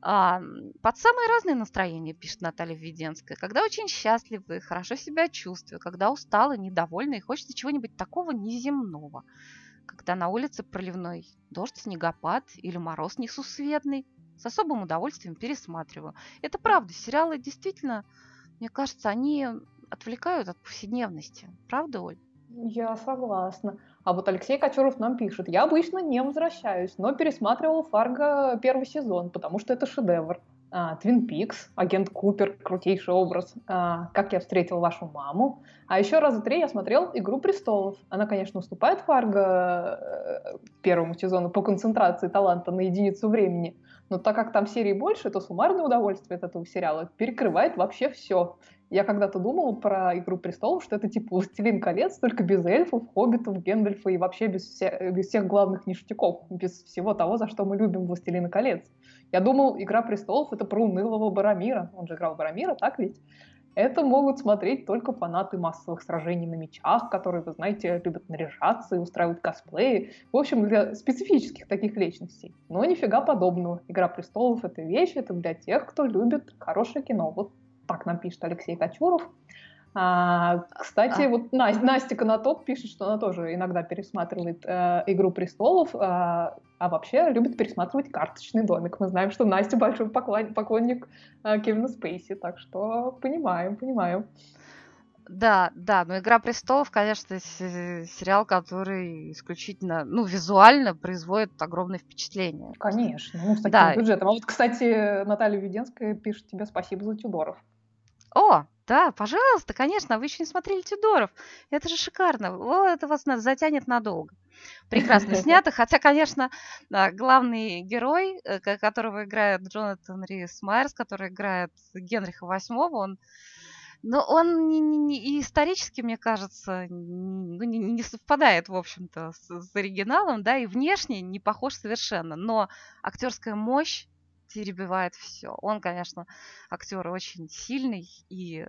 А, под самые разные настроения, пишет Наталья Введенская. Когда очень счастливы, хорошо себя чувствую, когда устала, недовольна и хочется чего-нибудь такого неземного. Когда на улице проливной дождь, снегопад или мороз несусветный, с особым удовольствием пересматриваю. Это правда, сериалы действительно, мне кажется, они отвлекают от повседневности. Правда, Оль? Я согласна. А вот Алексей Кочуров нам пишет, я обычно не возвращаюсь, но пересматривал «Фарго» первый сезон, потому что это шедевр. А, Твин Пикс, агент Купер, крутейший образ, а, как я встретил вашу маму. А еще раза три я смотрел «Игру престолов». Она, конечно, уступает Фарго э, первому сезону по концентрации таланта на единицу времени, но так как там серии больше, то суммарное удовольствие от этого сериала перекрывает вообще все. Я когда-то думала про «Игру престолов», что это типа «Властелин колец», только без эльфов, хоббитов, Гендальфа и вообще без, вся, без всех главных ништяков, без всего того, за что мы любим «Властелина колец». Я думал, «Игра престолов» — это про унылого Барамира. Он же играл Барамира, так ведь? Это могут смотреть только фанаты массовых сражений на мечах, которые, вы знаете, любят наряжаться и устраивать косплеи. В общем, для специфических таких личностей. Но нифига подобного. «Игра престолов» — это вещь, это для тех, кто любит хорошее кино. Вот так нам пишет Алексей Кочуров. А, кстати, а. вот Настя, Настя Конотоп пишет, что она тоже иногда пересматривает э, «Игру престолов», э, а вообще любит пересматривать «Карточный домик». Мы знаем, что Настя большой поклон, поклонник э, Кевина Спейси, так что понимаем, понимаем. Да, да, но «Игра престолов», конечно, сериал, который исключительно, ну, визуально производит огромное впечатление. Конечно, ну, с таким да. бюджетом. А вот, кстати, Наталья Веденская пишет тебе спасибо за Тюдоров. О, да, пожалуйста, конечно, вы еще не смотрели Тюдоров. Это же шикарно. О, это вас затянет надолго. Прекрасно снято. Хотя, конечно, главный герой, э, которого играет Джонатан Рис Майерс, который играет Генриха VIII, он но он не, не, не, исторически, мне кажется, ну, не, не совпадает, в общем-то, с, с оригиналом, да, и внешне не похож совершенно. Но актерская мощь перебивает все. Он, конечно, актер очень сильный и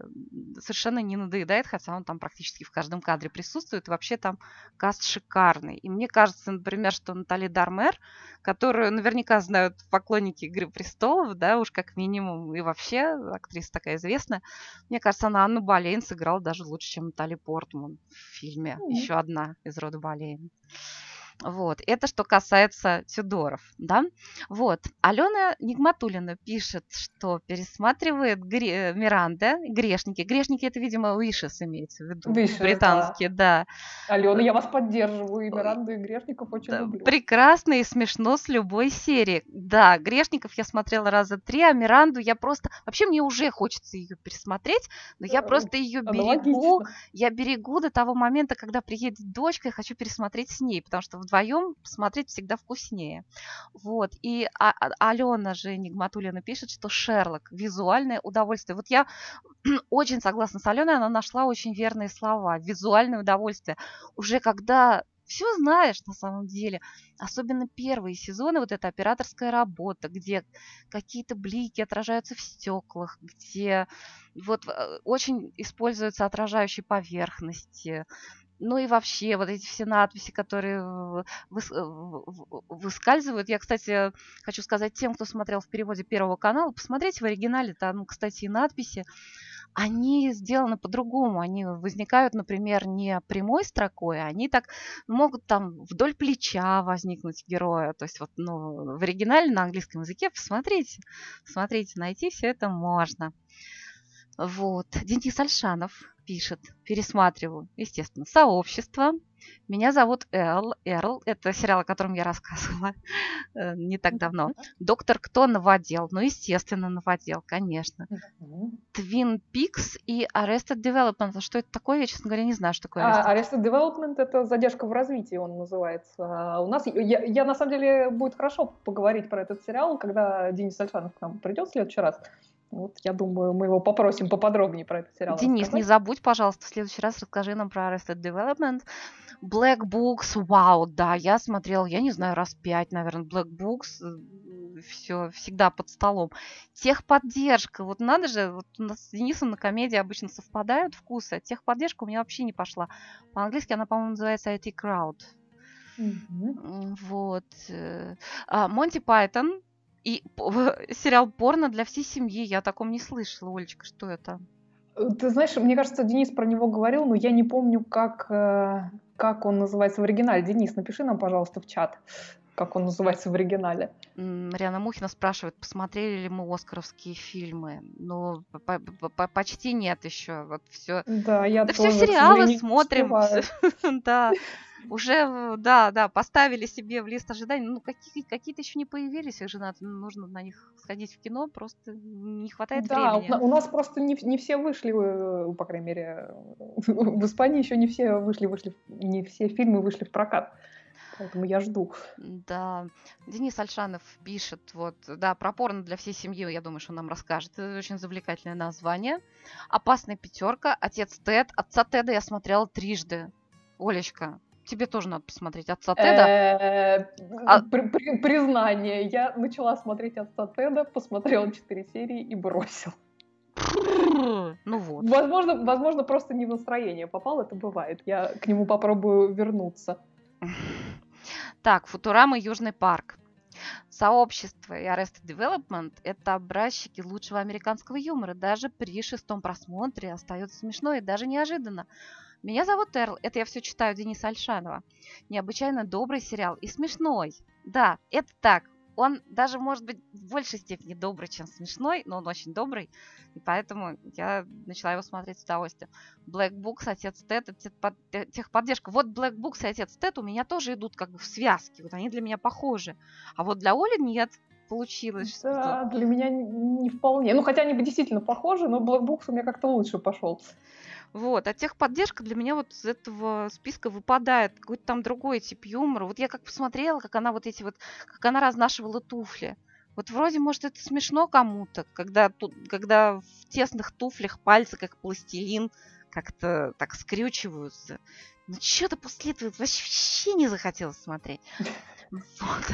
совершенно не надоедает, хотя он там практически в каждом кадре присутствует. И вообще там каст шикарный. И мне кажется, например, что Натали Дармер, которую наверняка знают поклонники «Игры престолов», да, уж как минимум, и вообще актриса такая известная, мне кажется, она Анну Болейн сыграла даже лучше, чем Натали Портман в фильме. Mm-hmm. Еще одна из рода Болейн. Вот, это что касается Тюдоров, да. Вот, Алена Нигматулина пишет, что пересматривает Гре... Миранда, Грешники. Грешники это, видимо, Уишес имеется в виду, Вишес, британские, да. да. Алена, я вас поддерживаю, и Миранду, и Грешников очень да, люблю. Прекрасно и смешно с любой серии. Да, Грешников я смотрела раза три, а Миранду я просто... Вообще мне уже хочется ее пересмотреть, но я просто ее берегу. Я берегу до того момента, когда приедет дочка, я хочу пересмотреть с ней, потому что в вдвоем смотреть всегда вкуснее. Вот. И а, а, Алена же Нигматулина пишет, что Шерлок – визуальное удовольствие. Вот я очень согласна с Аленой, она нашла очень верные слова. Визуальное удовольствие. Уже когда все знаешь на самом деле. Особенно первые сезоны, вот эта операторская работа, где какие-то блики отражаются в стеклах, где вот э, очень используются отражающие поверхности, ну и вообще, вот эти все надписи, которые выс выскальзывают. Я, кстати, хочу сказать тем, кто смотрел в переводе Первого канала, посмотрите в оригинале, там, кстати, и надписи они сделаны по-другому. Они возникают, например, не прямой строкой, а они так могут там вдоль плеча возникнуть героя. То есть вот ну, в оригинале на английском языке посмотрите, посмотрите, найти все это можно. Вот. Денис Альшанов пишет, пересматриваю, естественно, «Сообщество». Меня зовут Эл. Эрл. Это сериал, о котором я рассказывала э, не так давно. «Доктор Кто» новодел. Ну, естественно, новодел, конечно. «Твин Пикс» и «Arrested Development». Что это такое? Я, честно говоря, не знаю, что такое а, Arrested, Arrested Development. это задержка в развитии, он называется. А у нас, я, я, на самом деле, будет хорошо поговорить про этот сериал, когда Денис Альшанов к нам придет в следующий раз. Вот, я думаю, мы его попросим поподробнее про этот сериал. Денис, рассказать. не забудь, пожалуйста, в следующий раз расскажи нам про Arrested Development. Black Books, вау, да, я смотрела, я не знаю, раз пять, наверное, Black Books, э, все, всегда под столом. Техподдержка, вот надо же, вот у нас с Денисом на комедии обычно совпадают вкусы, а техподдержка у меня вообще не пошла. По-английски она, по-моему, называется IT Crowd. Mm-hmm. Вот. Э, а, Монти Пайтон, и сериал порно для всей семьи. Я о таком не слышала, Олечка, что это? Ты знаешь, мне кажется, Денис про него говорил, но я не помню, как, э, как он называется в оригинале. Денис, напиши нам, пожалуйста, в чат, как он называется в оригинале. Мариана Мухина спрашивает, посмотрели ли мы оскаровские фильмы. Ну, почти нет еще. Вот все. Да, я да тоже, все сериалы смотрим. Да уже, да, да, поставили себе в лист ожиданий. Ну, какие, какие-то еще не появились, их же надо, нужно на них сходить в кино, просто не хватает да, времени. у нас просто не, не все вышли, э, по крайней мере, в Испании еще не все вышли, вышли, не все фильмы вышли в прокат. Поэтому я жду. Да. Денис Альшанов пишет, вот, да, про порно для всей семьи, я думаю, что он нам расскажет. Это очень завлекательное название. Опасная пятерка, отец Тед. Отца Теда я смотрела трижды. Олечка, тебе тоже надо посмотреть отца Теда. Э, а признание. Я начала смотреть отца Теда, посмотрела 4 серии и бросил. Ну вот. Возможно, возможно, просто не в настроение попал, это бывает. Я к нему попробую вернуться. Так, Футурама Южный парк. Сообщество и Arrested Development – это образчики лучшего американского юмора. Даже при шестом просмотре остается смешно и даже неожиданно. Меня зовут Эрл, это я все читаю Дениса Альшанова. Необычайно добрый сериал и смешной. Да, это так. Он даже, может быть, в большей степени добрый, чем смешной, но он очень добрый, и поэтому я начала его смотреть с удовольствием. Black Books, Отец Тед, техподдержка. Вот Black Books и Отец Тед у меня тоже идут как бы в связке, вот они для меня похожи. А вот для Оли нет, получилось. Да, что... для меня не вполне. Ну, хотя они бы действительно похожи, но Black Books у меня как-то лучше пошел. Вот. А техподдержка для меня вот из этого списка выпадает. Какой-то там другой тип юмора. Вот я как посмотрела, как она вот эти вот, как она разнашивала туфли. Вот вроде, может, это смешно кому-то, когда, тут, когда в тесных туфлях пальцы, как пластилин, как-то так скрючиваются. Но что-то после этого вообще не захотелось смотреть. Вот.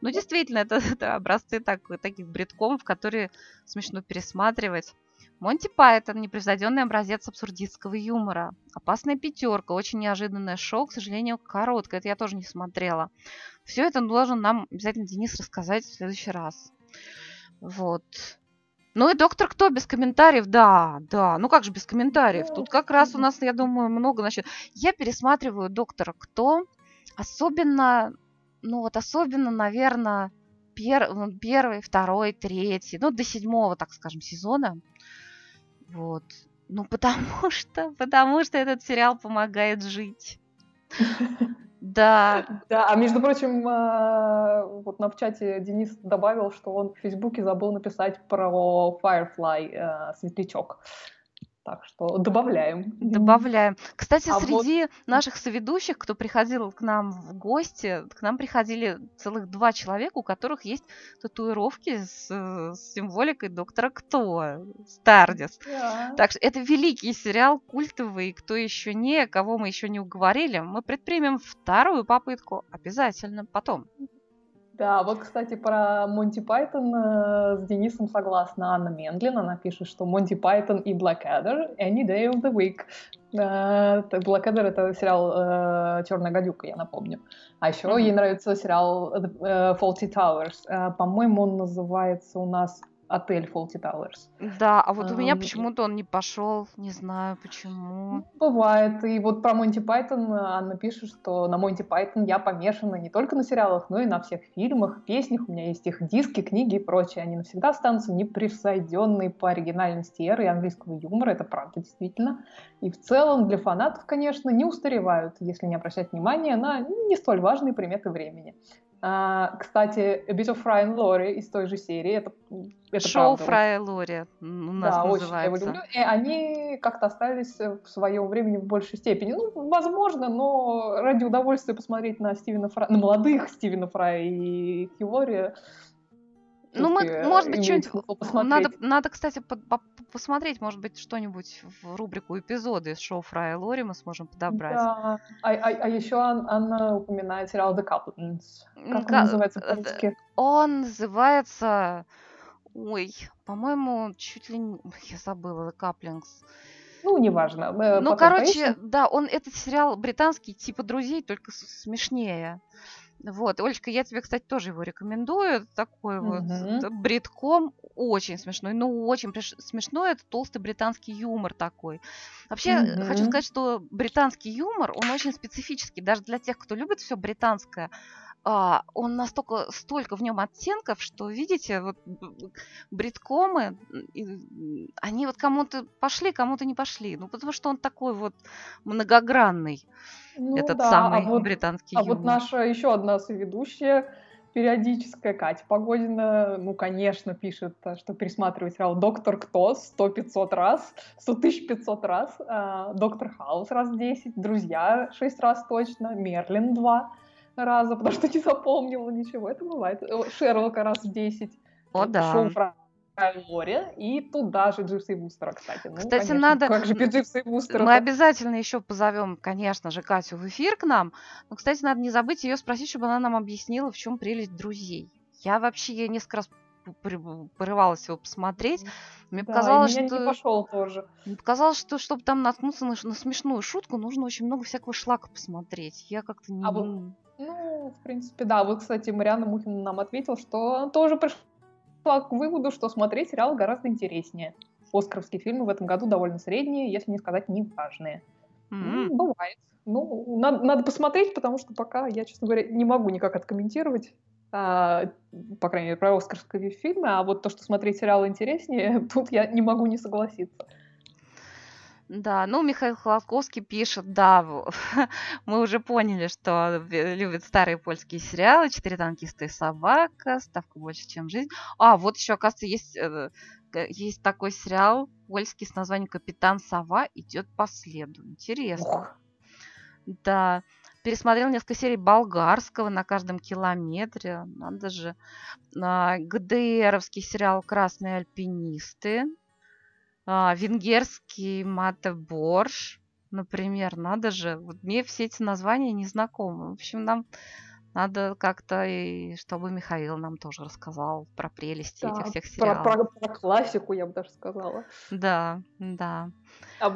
Ну, действительно, это, это образцы так, таких бредком, в которые смешно пересматривать. Монти Пайтон – непревзойденный образец абсурдистского юмора. Опасная пятерка, очень неожиданное шоу, к сожалению, короткое. Это я тоже не смотрела. Все это должен нам обязательно Денис рассказать в следующий раз. Вот. Ну и доктор кто без комментариев? Да, да. Ну как же без комментариев? Тут как раз у нас, я думаю, много насчет. Я пересматриваю доктора кто. Особенно, ну вот особенно, наверное, пер... первый, второй, третий, ну до седьмого, так скажем, сезона. Вот. Ну, потому что, потому что этот сериал помогает жить. Да. Да, а между прочим, а, вот на в чате Денис добавил, что он в Фейсбуке забыл написать про Firefly э, светлячок. Так что добавляем. Добавляем. Кстати, а среди вот... наших соведущих, кто приходил к нам в гости, к нам приходили целых два человека, у которых есть татуировки с, с символикой доктора Кто, Стардис. Yeah. Так что это великий сериал, культовый. Кто еще не, кого мы еще не уговорили, мы предпримем вторую попытку обязательно потом. Да, вот, кстати, про Монти Пайтон э, с Денисом согласна Анна Мендлин. Она пишет, что Монти Пайтон и Blackadder any day of the week. Э, Blackadder — это сериал э, «Черная гадюка», я напомню. А еще mm-hmm. ей нравится сериал Fawlty Towers. По-моему, он называется у нас отель Фолти Тауэрс. Да, а вот у меня почему-то он не пошел, не знаю почему. Бывает. И вот про Монти Пайтон Анна пишет, что на Монти Пайтон я помешана не только на сериалах, но и на всех фильмах, песнях. У меня есть их диски, книги и прочее. Они навсегда останутся непревзойденные по оригинальности мэтры английского юмора. Это правда, действительно. И в целом для фанатов, конечно, не устаревают, если не обращать внимания на не столь важные приметы времени. А, кстати, A Bit of Fry and Lori из той же серии. Это, это Шоу Фрай и Лори у нас да, называется. очень я его люблю. И они как-то остались в своем времени в большей степени. Ну, возможно, но ради удовольствия посмотреть на Стивена Фрая, на молодых Стивена Фрая и Хью Лори, Ну, мы, может быть, что-нибудь... Надо, надо, кстати, по- по- посмотреть, может быть, что-нибудь в рубрику эпизоды из шоу Фрая и Лори мы сможем подобрать. Да. А, а- а еще Ан- Анна упоминает сериал The Couples. Как он называется э, по-русски? Он называется... Ой, по-моему, чуть ли не... Я забыла, Каплингс. Ну, неважно. э, Ну, короче, поищем. да, он этот сериал британский, типа друзей, только смешнее. Вот, Олечка, я тебе, кстати, тоже его рекомендую. Такой вот Мгм. это бритком, очень смешной, ну очень приш- смешной, это толстый британский юмор такой. Вообще, э, хочу сказать, что британский юмор, он очень специфический, даже для тех, кто любит все британское. А, он настолько, столько в нем оттенков, что, видите, вот бриткомы, и, они вот кому-то пошли, кому-то не пошли. Ну, потому что он такой вот многогранный, Ну этот да, самый а вот, британский а юмор. вот наша еще одна соведущая периодическая Катя Погодина, ну, конечно, пишет, а, что пересматривает сериал «Доктор Кто» сто пятьсот раз, сто тысяч пятьсот раз, а, «Доктор Хаус» раз 10, «Друзья» шесть раз точно, «Мерлин» два раза, потому что не запомнила ничего, это бывает, «Шерлока» раз 10, О, да. «Шоу Фра- Лори» и туда же Дживса и Вустера, кстати. Ну, Кстати, конечно, надо- Как же без Дживса и Вустера? Мы обязательно еще позовем, конечно же, Катю в эфир к нам. Но, кстати, надо не забыть ее спросить, чтобы она нам объяснила, в чем прелесть друзей. Я вообще я несколько раз порывалась его посмотреть. Мне Да, показалось, меня что не пошел тоже. мне показалось, что чтобы там наткнуться на, на смешную шутку, нужно очень много всякого шлака посмотреть. Я как-то не. А вот Ну, в принципе, да. Вот, кстати, Марианна Мухина нам ответила, что она тоже пришла к выводу, что смотреть сериал гораздо интереснее. Оскаровские фильмы в этом году довольно средние, если не сказать неважные. М. Ну, бывает. Ну, надо, надо посмотреть, потому что пока я, честно говоря, не могу никак откомментировать, а, по крайней мере, про оскаровские фильмы, а вот то, что смотреть сериал интереснее, тут я не могу не согласиться. Да, ну Михаил Холодковский пишет, да, мы уже поняли, что любит старые польские сериалы, «Четыре танкиста и собака», «Ставка больше, чем жизнь». А, вот еще, оказывается, есть, э, есть такой сериал польский с названием «Капитан Сова идет по следу». Интересно. Ух. Да, пересмотрел несколько серий болгарского на каждом километре. Надо же. А, ГДРовский сериал «Красные альпинисты». А, венгерский Мате Борш, например. Надо же. Вот мне все эти названия не знакомы. В общем, нам надо как-то, и чтобы Михаил нам тоже рассказал про прелести Да, этих всех про, сериалов. про- про классику, я бы даже сказала. Да, да. А,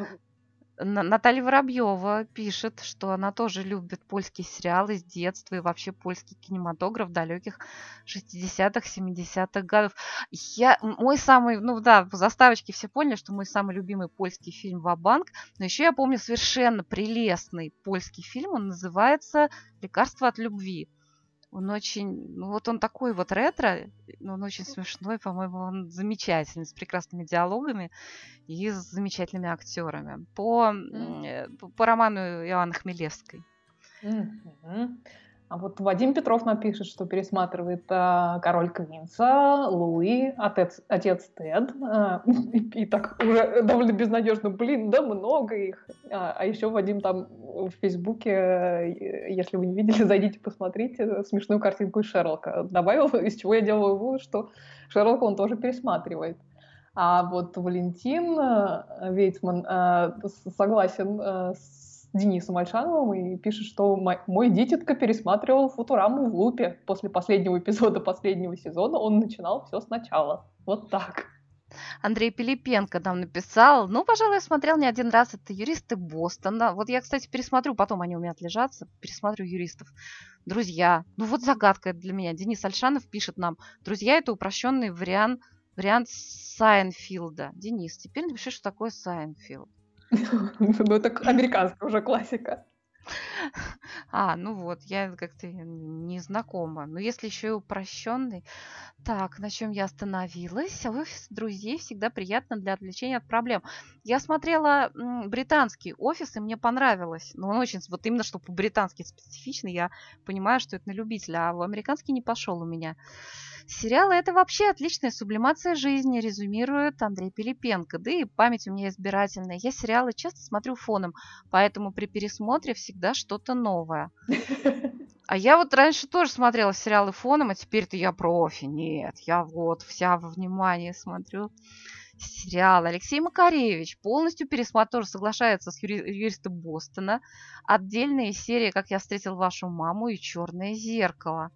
Наталья Воробьева пишет, что она тоже любит польские сериалы с детства и вообще польский кинематограф далеких 60-х, 70-х годов. Я, мой самый, ну да, по заставочке все поняли, что мой самый любимый польский фильм «Ва-банк», но еще я помню совершенно прелестный польский фильм, он называется «Лекарство от любви». Он очень, ну вот он такой вот ретро, но он очень смешной, по-моему, он замечательный, с прекрасными диалогами и с замечательными актерами. По, э, по, по роману Иоанны Хмелевской. Мгм. А вот Вадим Петров напишет, что пересматривает а, «Король Квинса», «Луи», «Отец, отец Тед». а, и, так уже довольно безнадежно, блин, да много их. А, а еще Вадим там в Фейсбуке, э, если вы не видели, зайдите посмотрите смешную картинку из Шерлока. Добавил, из чего я делаю вывод, что Шерлока он тоже пересматривает. А вот Валентин э, Вейцман э, согласен э, с Денисом Альшановым и пишет, что мо- мой дитятка пересматривал Футураму в лупе. После последнего эпизода последнего сезона он начинал все сначала. Вот так. Андрей Пилипенко нам написал. Ну, пожалуй, я смотрел не один раз. Это юристы Бостона. Вот я, кстати, пересмотрю, потом они у меня отлежатся. Пересмотрю юристов. Друзья. Ну, вот загадка для меня. Денис Альшанов пишет нам. Друзья, это упрощенный вариант вариант Сайнфилда. Денис, теперь напиши, что такое Сайнфилд. Ну, это американская уже классика. А, ну вот, я как-то не знакома. Но если еще и упрощенный. Так, на чем я остановилась? Офис друзей всегда приятно для отвлечения от проблем. Я смотрела британский офис, и мне понравилось. Но он очень, вот именно что по-британски специфичный, я понимаю, что это на любителя, а в американский не пошел у меня. Сериалы – это вообще отличная сублимация жизни, резюмирует Андрей Пилипенко. Да и память у меня избирательная. Я сериалы часто смотрю фоном, поэтому при пересмотре всегда что-то новое. А я вот раньше тоже смотрела сериалы фоном, а теперь-то я профи. Нет, я вот вся во внимании смотрю сериал. Алексей Макаревич полностью пересмотр, соглашается с юри- юристом Бостона. Отдельные серии «Как я встретил вашу маму» и «Черное зеркало».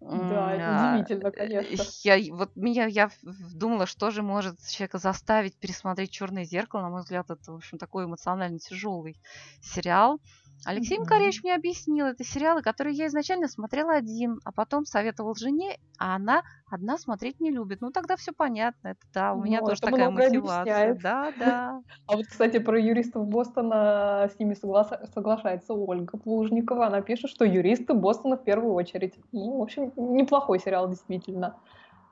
Да, это удивительно, конечно. Я, вот меня, я думала, что же может человека заставить пересмотреть «Черное зеркало». На мой взгляд, это, в общем, такой эмоционально тяжелый сериал. Алексей mm-hmm. Макаревич мне объяснил, это сериалы, которые я изначально смотрела один, а потом советовал жене, а она одна смотреть не любит. Ну, тогда все понятно. Это да, у ну, меня тоже такая мотивация. Объясняет. Да, да. А вот, кстати, про юристов Бостона с ними согла- соглашается Ольга Плужникова. Она пишет, что юристы Бостона в первую очередь. Ну, в общем, неплохой сериал, действительно.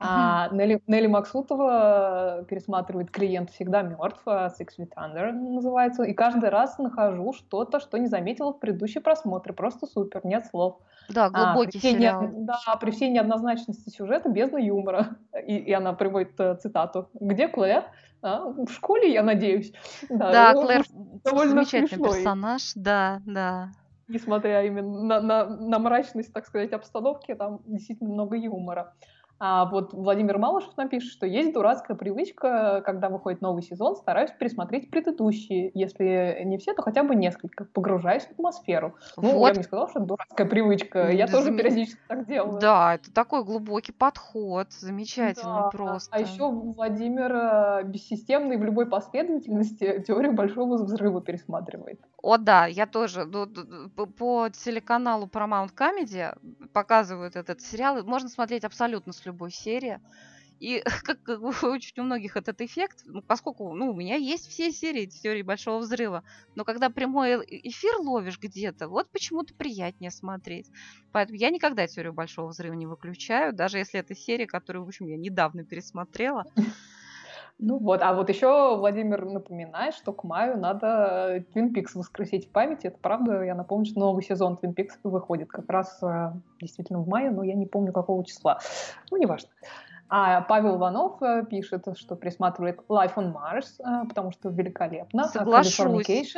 А Нелли, Нелли Максутова пересматривает «Клиент всегда мертв», а «Six Feet Under» называется, и каждый раз нахожу что-то, что не заметила в предыдущий просмотре. Просто супер, нет слов. Да, глубокий а, при сериал. Не, да, при всей неоднозначности сюжета бездна юмора. И, и она приводит э, цитату. «Где Клэр?» а, В школе, я надеюсь. Да, да Клэр довольно замечательный смешной. персонаж, да, да несмотря именно на, на, на мрачность, так сказать, обстановки, там действительно много юмора. А вот Владимир Малышев напишет, что есть дурацкая привычка, когда выходит новый сезон, стараюсь пересмотреть предыдущие. Если не все, то хотя бы несколько. Погружаюсь в атмосферу. Ну, вот. я бы не сказала, что это дурацкая привычка. Я да, тоже периодически так делаю. Да, это такой глубокий подход. Замечательно да. просто. А еще Владимир бессистемный в любой последовательности теорию большого взрыва пересматривает. О, да, я тоже. Ну, по телеканалу Paramount Comedy показывают этот сериал. Можно смотреть абсолютно с любой серии. И как, как очень у многих этот эффект, ну, поскольку ну, у меня есть все серии теории Большого Взрыва, но когда прямой э, эфир ловишь где-то, вот почему-то приятнее смотреть. Поэтому я никогда теорию Большого Взрыва не выключаю, даже если это серия, которую, в общем, я недавно пересмотрела. Ну вот, а вот еще Владимир напоминает, что к маю надо Twin Peaks воскресить в памяти. Это правда, я напомню, что новый сезон Twin Peaks выходит как раз э, действительно в мае, но я не помню какого числа. Ну, неважно. А Павел Иванов э, пишет, что присматривает Life on Mars, э, потому что великолепно. Соглашусь.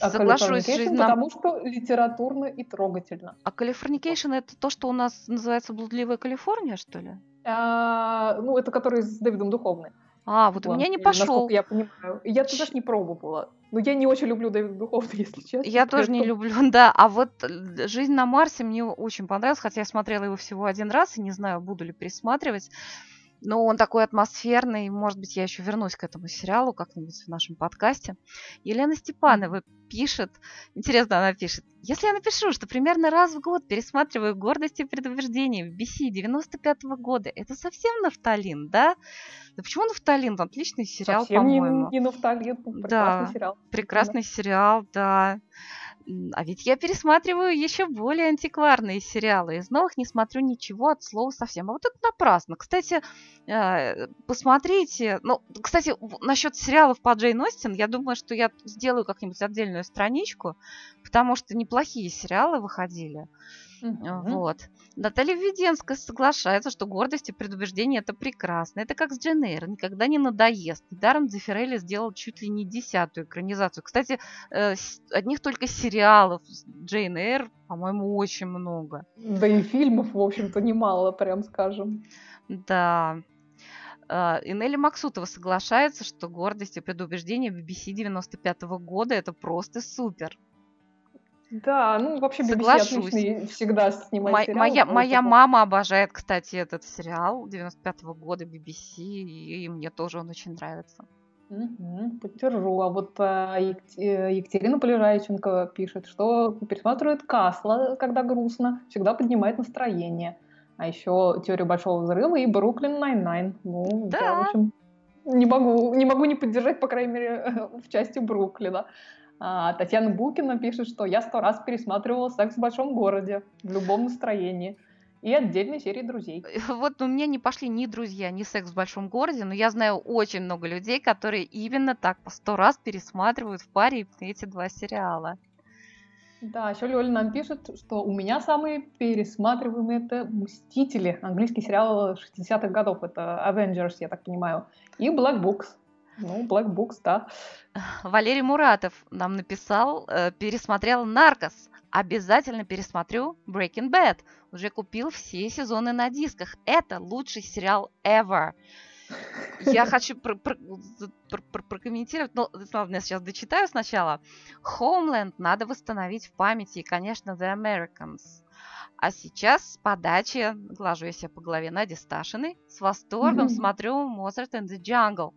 А Соглашусь, жизнь нам... потому что литературно и трогательно. А Californication это то, что у нас называется блудливая Калифорния, что ли? А, ну, это который с Дэвидом Духовным. А, вот у меня не пошел. я понимаю. Я Ч... даже не пробовала. Но я не очень люблю Дэвида Духовна, если честно. Я тоже не люблю, да. А вот «Жизнь на Марсе» мне очень понравилась, хотя я смотрела его всего один раз, и не знаю, буду ли пересматривать. Но он такой атмосферный. Может быть, я еще вернусь к этому сериалу как-нибудь в нашем подкасте. Елена Степанова пишет, интересно, она пишет, если я напишу, что примерно раз в год пересматриваю «Гордость и предубеждение» в BC 95 -го года, это совсем нафталин, да? Да почему нафталин? Отличный сериал, по-моему. не, не нафталин, прекрасный да, сериал. Прекрасный да. сериал, да. А ведь я пересматриваю еще более антикварные сериалы. Из новых не смотрю ничего от слова совсем. А вот это напрасно. Кстати, э, посмотрите. Ну, кстати, насчет сериалов по Джейн Остин, я думаю, что я сделаю как-нибудь отдельную страничку, потому что неплохие сериалы выходили. Mm-hmm. Вот. Наталья Введенская соглашается, что гордость и предубеждение это прекрасно. Это как с Джейн Эйр, никогда не надоест. Недаром Дзефирелли сделал чуть ли не десятую экранизацию. Кстати, э, одних только сериалов Джейн Эйр, по-моему, очень много. Да и фильмов, в общем-то, немало, прям скажем. Да. Uh, и Нелли Максутова соглашается, что гордость и предубеждение BBC 95 -го года это просто супер. Да, ну вообще BBC Соглашусь. отличный всегда снимает Мо- сериал. Моя, моя мама обожает, кстати, этот сериал 95-го года BBC, и мне тоже он очень нравится. Угу, поддержу. А вот а, Екатерина Полежайченко пишет, что пересматривает Касла, когда грустно, всегда поднимает настроение. а еще «Теорию большого взрыва» и «Brooklyn Nine-Nine». Ну, да. я, в общем, не могу, не могу не поддержать, по крайней мере, в части Бруклина. А, Татьяна Букина пишет, что я сто раз пересматривала «Секс в большом городе» в любом настроении. И отдельной серии друзей. Вот у меня не пошли ни друзья, ни секс в большом городе, но я знаю очень много людей, которые именно так по сто раз пересматривают в паре эти два сериала. Да, еще Лёля нам пишет, что у меня самые пересматриваемые это «Мстители», английский сериал 60-х годов, это Avengers, я так понимаю, и Black Books. Ну, Black Books, да. Валерий Муратов нам написал, э, пересмотрел «Наркос». Обязательно пересмотрю Breaking Bad. Уже купил все сезоны на дисках. Это лучший сериал ever. Я хочу про про про про прокомментировать, но ладно, я сейчас дочитаю сначала. Homeland надо восстановить в памяти, и, конечно, The Americans. А сейчас с подачи, глажу я себя по голове Нади Сташиной, с восторгом смотрю Mozart and the Jungle.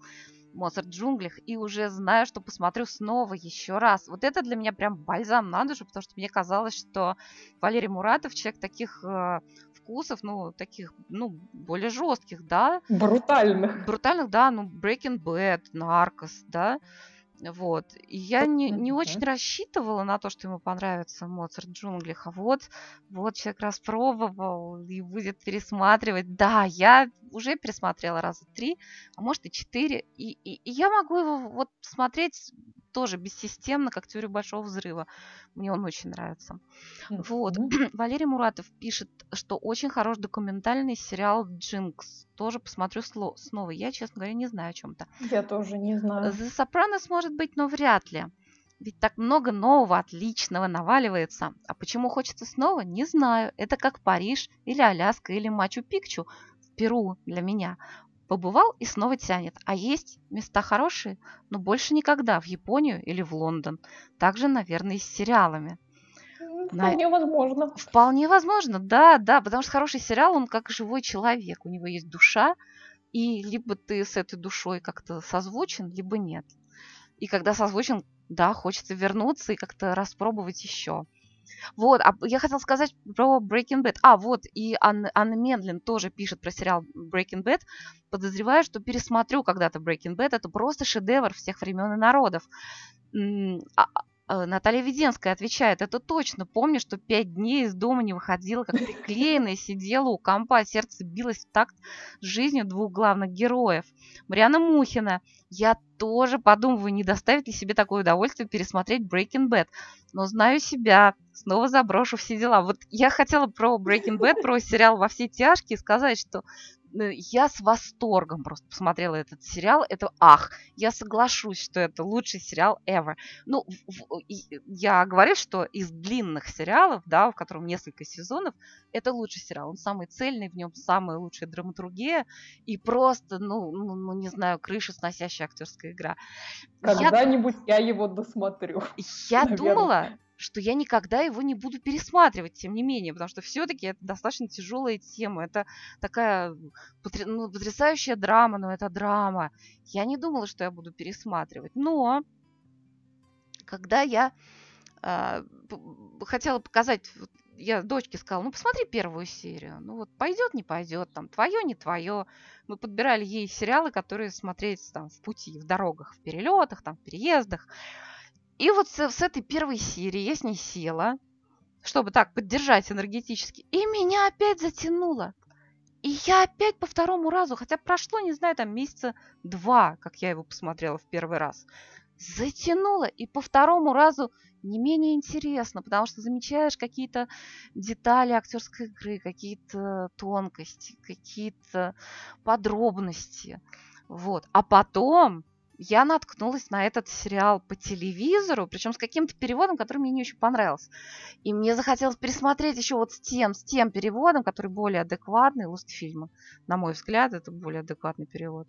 Моцарт в джунглях, и уже знаю, что посмотрю снова еще раз. Вот это для меня прям бальзам на душу, потому что мне казалось, что Валерий Муратов человек таких э, вкусов, ну, таких, ну, более жестких, да. Брутальных. Брутальных, да, ну, Breaking Bad, Наркос, да. Вот. И я не, не очень рассчитывала на то, что ему понравится Моцарт в джунглях. А вот, вот человек распробовал и будет пересматривать. Да, я уже пересмотрела раза три, а может и четыре. И, и, и я могу его вот смотреть тоже бессистемно, как теорию большого взрыва. Мне он очень нравится. Mm-hmm. Вот. Валерий Муратов пишет, что очень хорош документальный сериал «Джинкс». Тоже посмотрю снова. Я, честно говоря, не знаю о чем-то. Я тоже не знаю. «The Sopranos» может быть, но вряд ли. Ведь так много нового, отличного наваливается. А почему хочется снова, не знаю. Это как Париж или Аляска или Мачу-Пикчу в Перу для меня. Побывал и снова тянет. А есть места хорошие, но больше никогда в Японию или в Лондон. Также, наверное, и с сериалами. Вполне На... возможно. Вполне возможно, да, да, потому что хороший сериал, он как живой человек, у него есть душа, и либо ты с этой душой как-то созвучен, либо нет. И когда созвучен, да, хочется вернуться и как-то распробовать еще. Вот, а я хотела сказать про Breaking Bad. А, вот, и Анна, Анна Медлин тоже пишет про сериал Breaking Bad. Подозреваю, что пересмотрю когда-то Breaking Bad. Это просто шедевр всех времен и народов. А, Наталья Веденская отвечает, это точно. Помню, что пять дней из дома не выходила, как приклеенная, сидела у компа, сердце билось в такт с жизнью двух главных героев. Мариана Мухина. Я тоже подумываю, не доставит ли себе такое удовольствие пересмотреть Breaking Bad. Но знаю себя, снова заброшу все дела. Вот я хотела про Breaking Bad, про сериал «Во все тяжкие» сказать, что Э, я с восторгом просто посмотрела этот сериал. Это ах, я соглашусь, что это лучший сериал ever. Ну, в, я говорю, что из длинных сериалов, да, в котором несколько сезонов, это лучший сериал. Он самый цельный, в нем самая лучшая драматургия и просто, ну, ну, ну не знаю, крыша сносящая актерская игра. Когда-нибудь я... я его досмотрю. Я наверное. думала, что я никогда его не буду пересматривать, тем не менее, потому что все-таки это достаточно тяжелая тема. Это такая ну, потрясающая драма, но это драма. Я не думала, что я буду пересматривать. Но когда я э, хотела показать, я дочке сказала, ну посмотри первую серию, ну вот пойдет, не пойдет, там твое, не твое. Мы подбирали ей сериалы, которые смотреть там в пути, в дорогах, в перелетах, там в переездах. И вот с, с этой первой серии я с ней села, чтобы так поддержать энергетически, и меня опять затянуло. И я опять по второму разу, хотя прошло, не знаю, там месяца два, как я его посмотрела в первый раз, затянуло, и по второму разу не менее интересно, потому что замечаешь какие-то детали актерской игры, какие-то тонкости, какие-то подробности. Вот. А потом я наткнулась на этот сериал по телевизору, причем с каким-то переводом, который мне не очень понравился. И мне захотелось пересмотреть еще вот с тем, с тем переводом, который более адекватный, Лустфильма. На мой взгляд, это более адекватный перевод.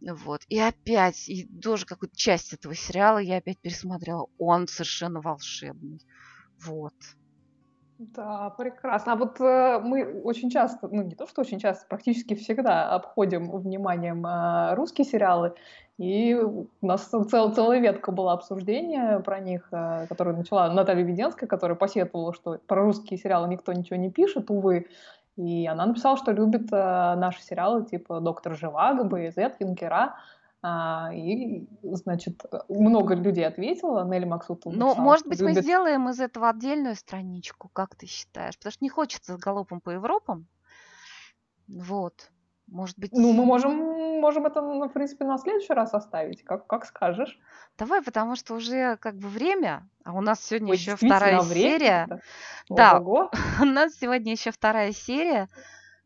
Вот. И опять, и тоже какую-то часть этого сериала я опять пересмотрела. Он совершенно волшебный. Вот. Да, прекрасно. А вот э, мы очень часто, ну не то, что очень часто, практически всегда обходим вниманием э, русские сериалы. И у нас цел, целая ветка была обсуждения про них, э, которую начала Наталья Веденская, которая посетовала, что про русские сериалы никто ничего не пишет, увы. И она написала, что любит э, наши сериалы типа «Доктор Живаго», «БЗ», «Юнкера». А, и, значит, много людей ответило. Нелли Максут Ну, может быть, любит... мы сделаем из этого отдельную страничку, как ты считаешь? Потому что не хочется с галопом по Европам. Вот. Может быть... Ну, мы можем, можем это, ну, в принципе, на следующий раз оставить, как, как скажешь. Давай, потому что уже как бы время, а у нас сегодня Ой, еще вторая серия. Да, у нас сегодня еще вторая серия.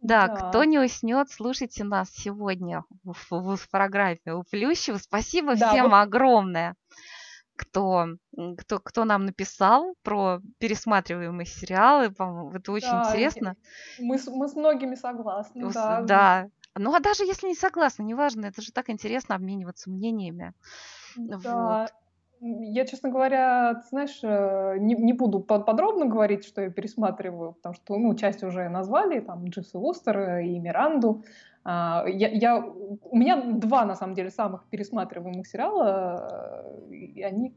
Да, да, кто не уснет, слушайте нас сегодня в, в, в программе у Плющева. Спасибо да, всем вот... огромное, кто, кто, кто нам написал про пересматриваемые сериалы. Это очень да, интересно. Мы, мы с многими согласны. Да. да. Ну а даже если не согласны, неважно, это же так интересно обмениваться мнениями. Да. Вот. Я, честно говоря, знаешь, э, не, не буду подробно говорить, что я пересматриваю, потому что, ну, часть уже назвали, там, Джиса Вустер и Миранду. А, я, я, у меня два, на самом деле, самых пересматриваемых сериала, и они,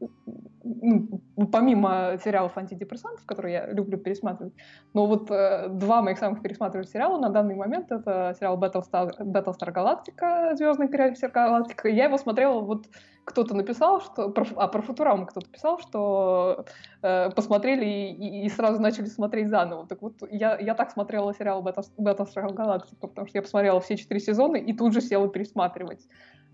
ну, помимо сериалов антидепрессантов, которые я люблю пересматривать, но вот э, два моих самых пересматриваемых сериала на данный момент это сериал Battlestar, Battlestar Galactica, Звездный крейсер Галактика. Я его смотрела вот кто-то написал, что про, а про Футураму кто-то писал, что э, посмотрели и, и сразу начали смотреть заново. Так вот, я, я так смотрела сериал Battlestar Galactica, потому что я посмотрела все четыре сезона и тут же села пересматривать.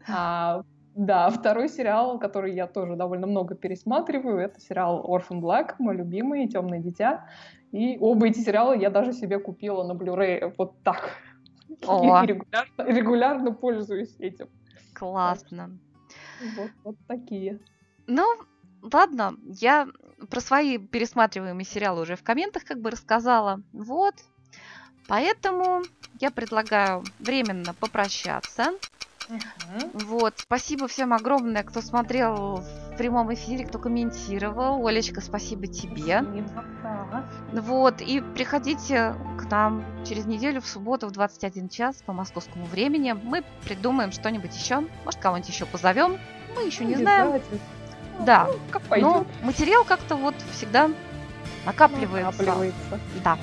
А, да, второй сериал, который я тоже довольно много пересматриваю, это сериал Orphan Black, мой любимый, Темное дитя. И оба эти сериала я даже себе купила на Blu-ray вот так. О. И регулярно, регулярно пользуюсь этим. Классно. Вот, вот такие. Ну, ладно, я про свои пересматриваемые сериалы уже в комментах как бы рассказала. Вот. Поэтому я предлагаю временно попрощаться. Угу. Вот, спасибо всем огромное, кто смотрел в прямом эфире, кто комментировал. Олечка, спасибо тебе. Спасибо, да. Вот, и приходите к нам через неделю в субботу в 21 час по московскому времени. Мы придумаем что-нибудь еще. Может, кого-нибудь еще позовем. Мы еще не знаем. Да, ну, как но материал как-то вот всегда накапливается. накапливается. Да.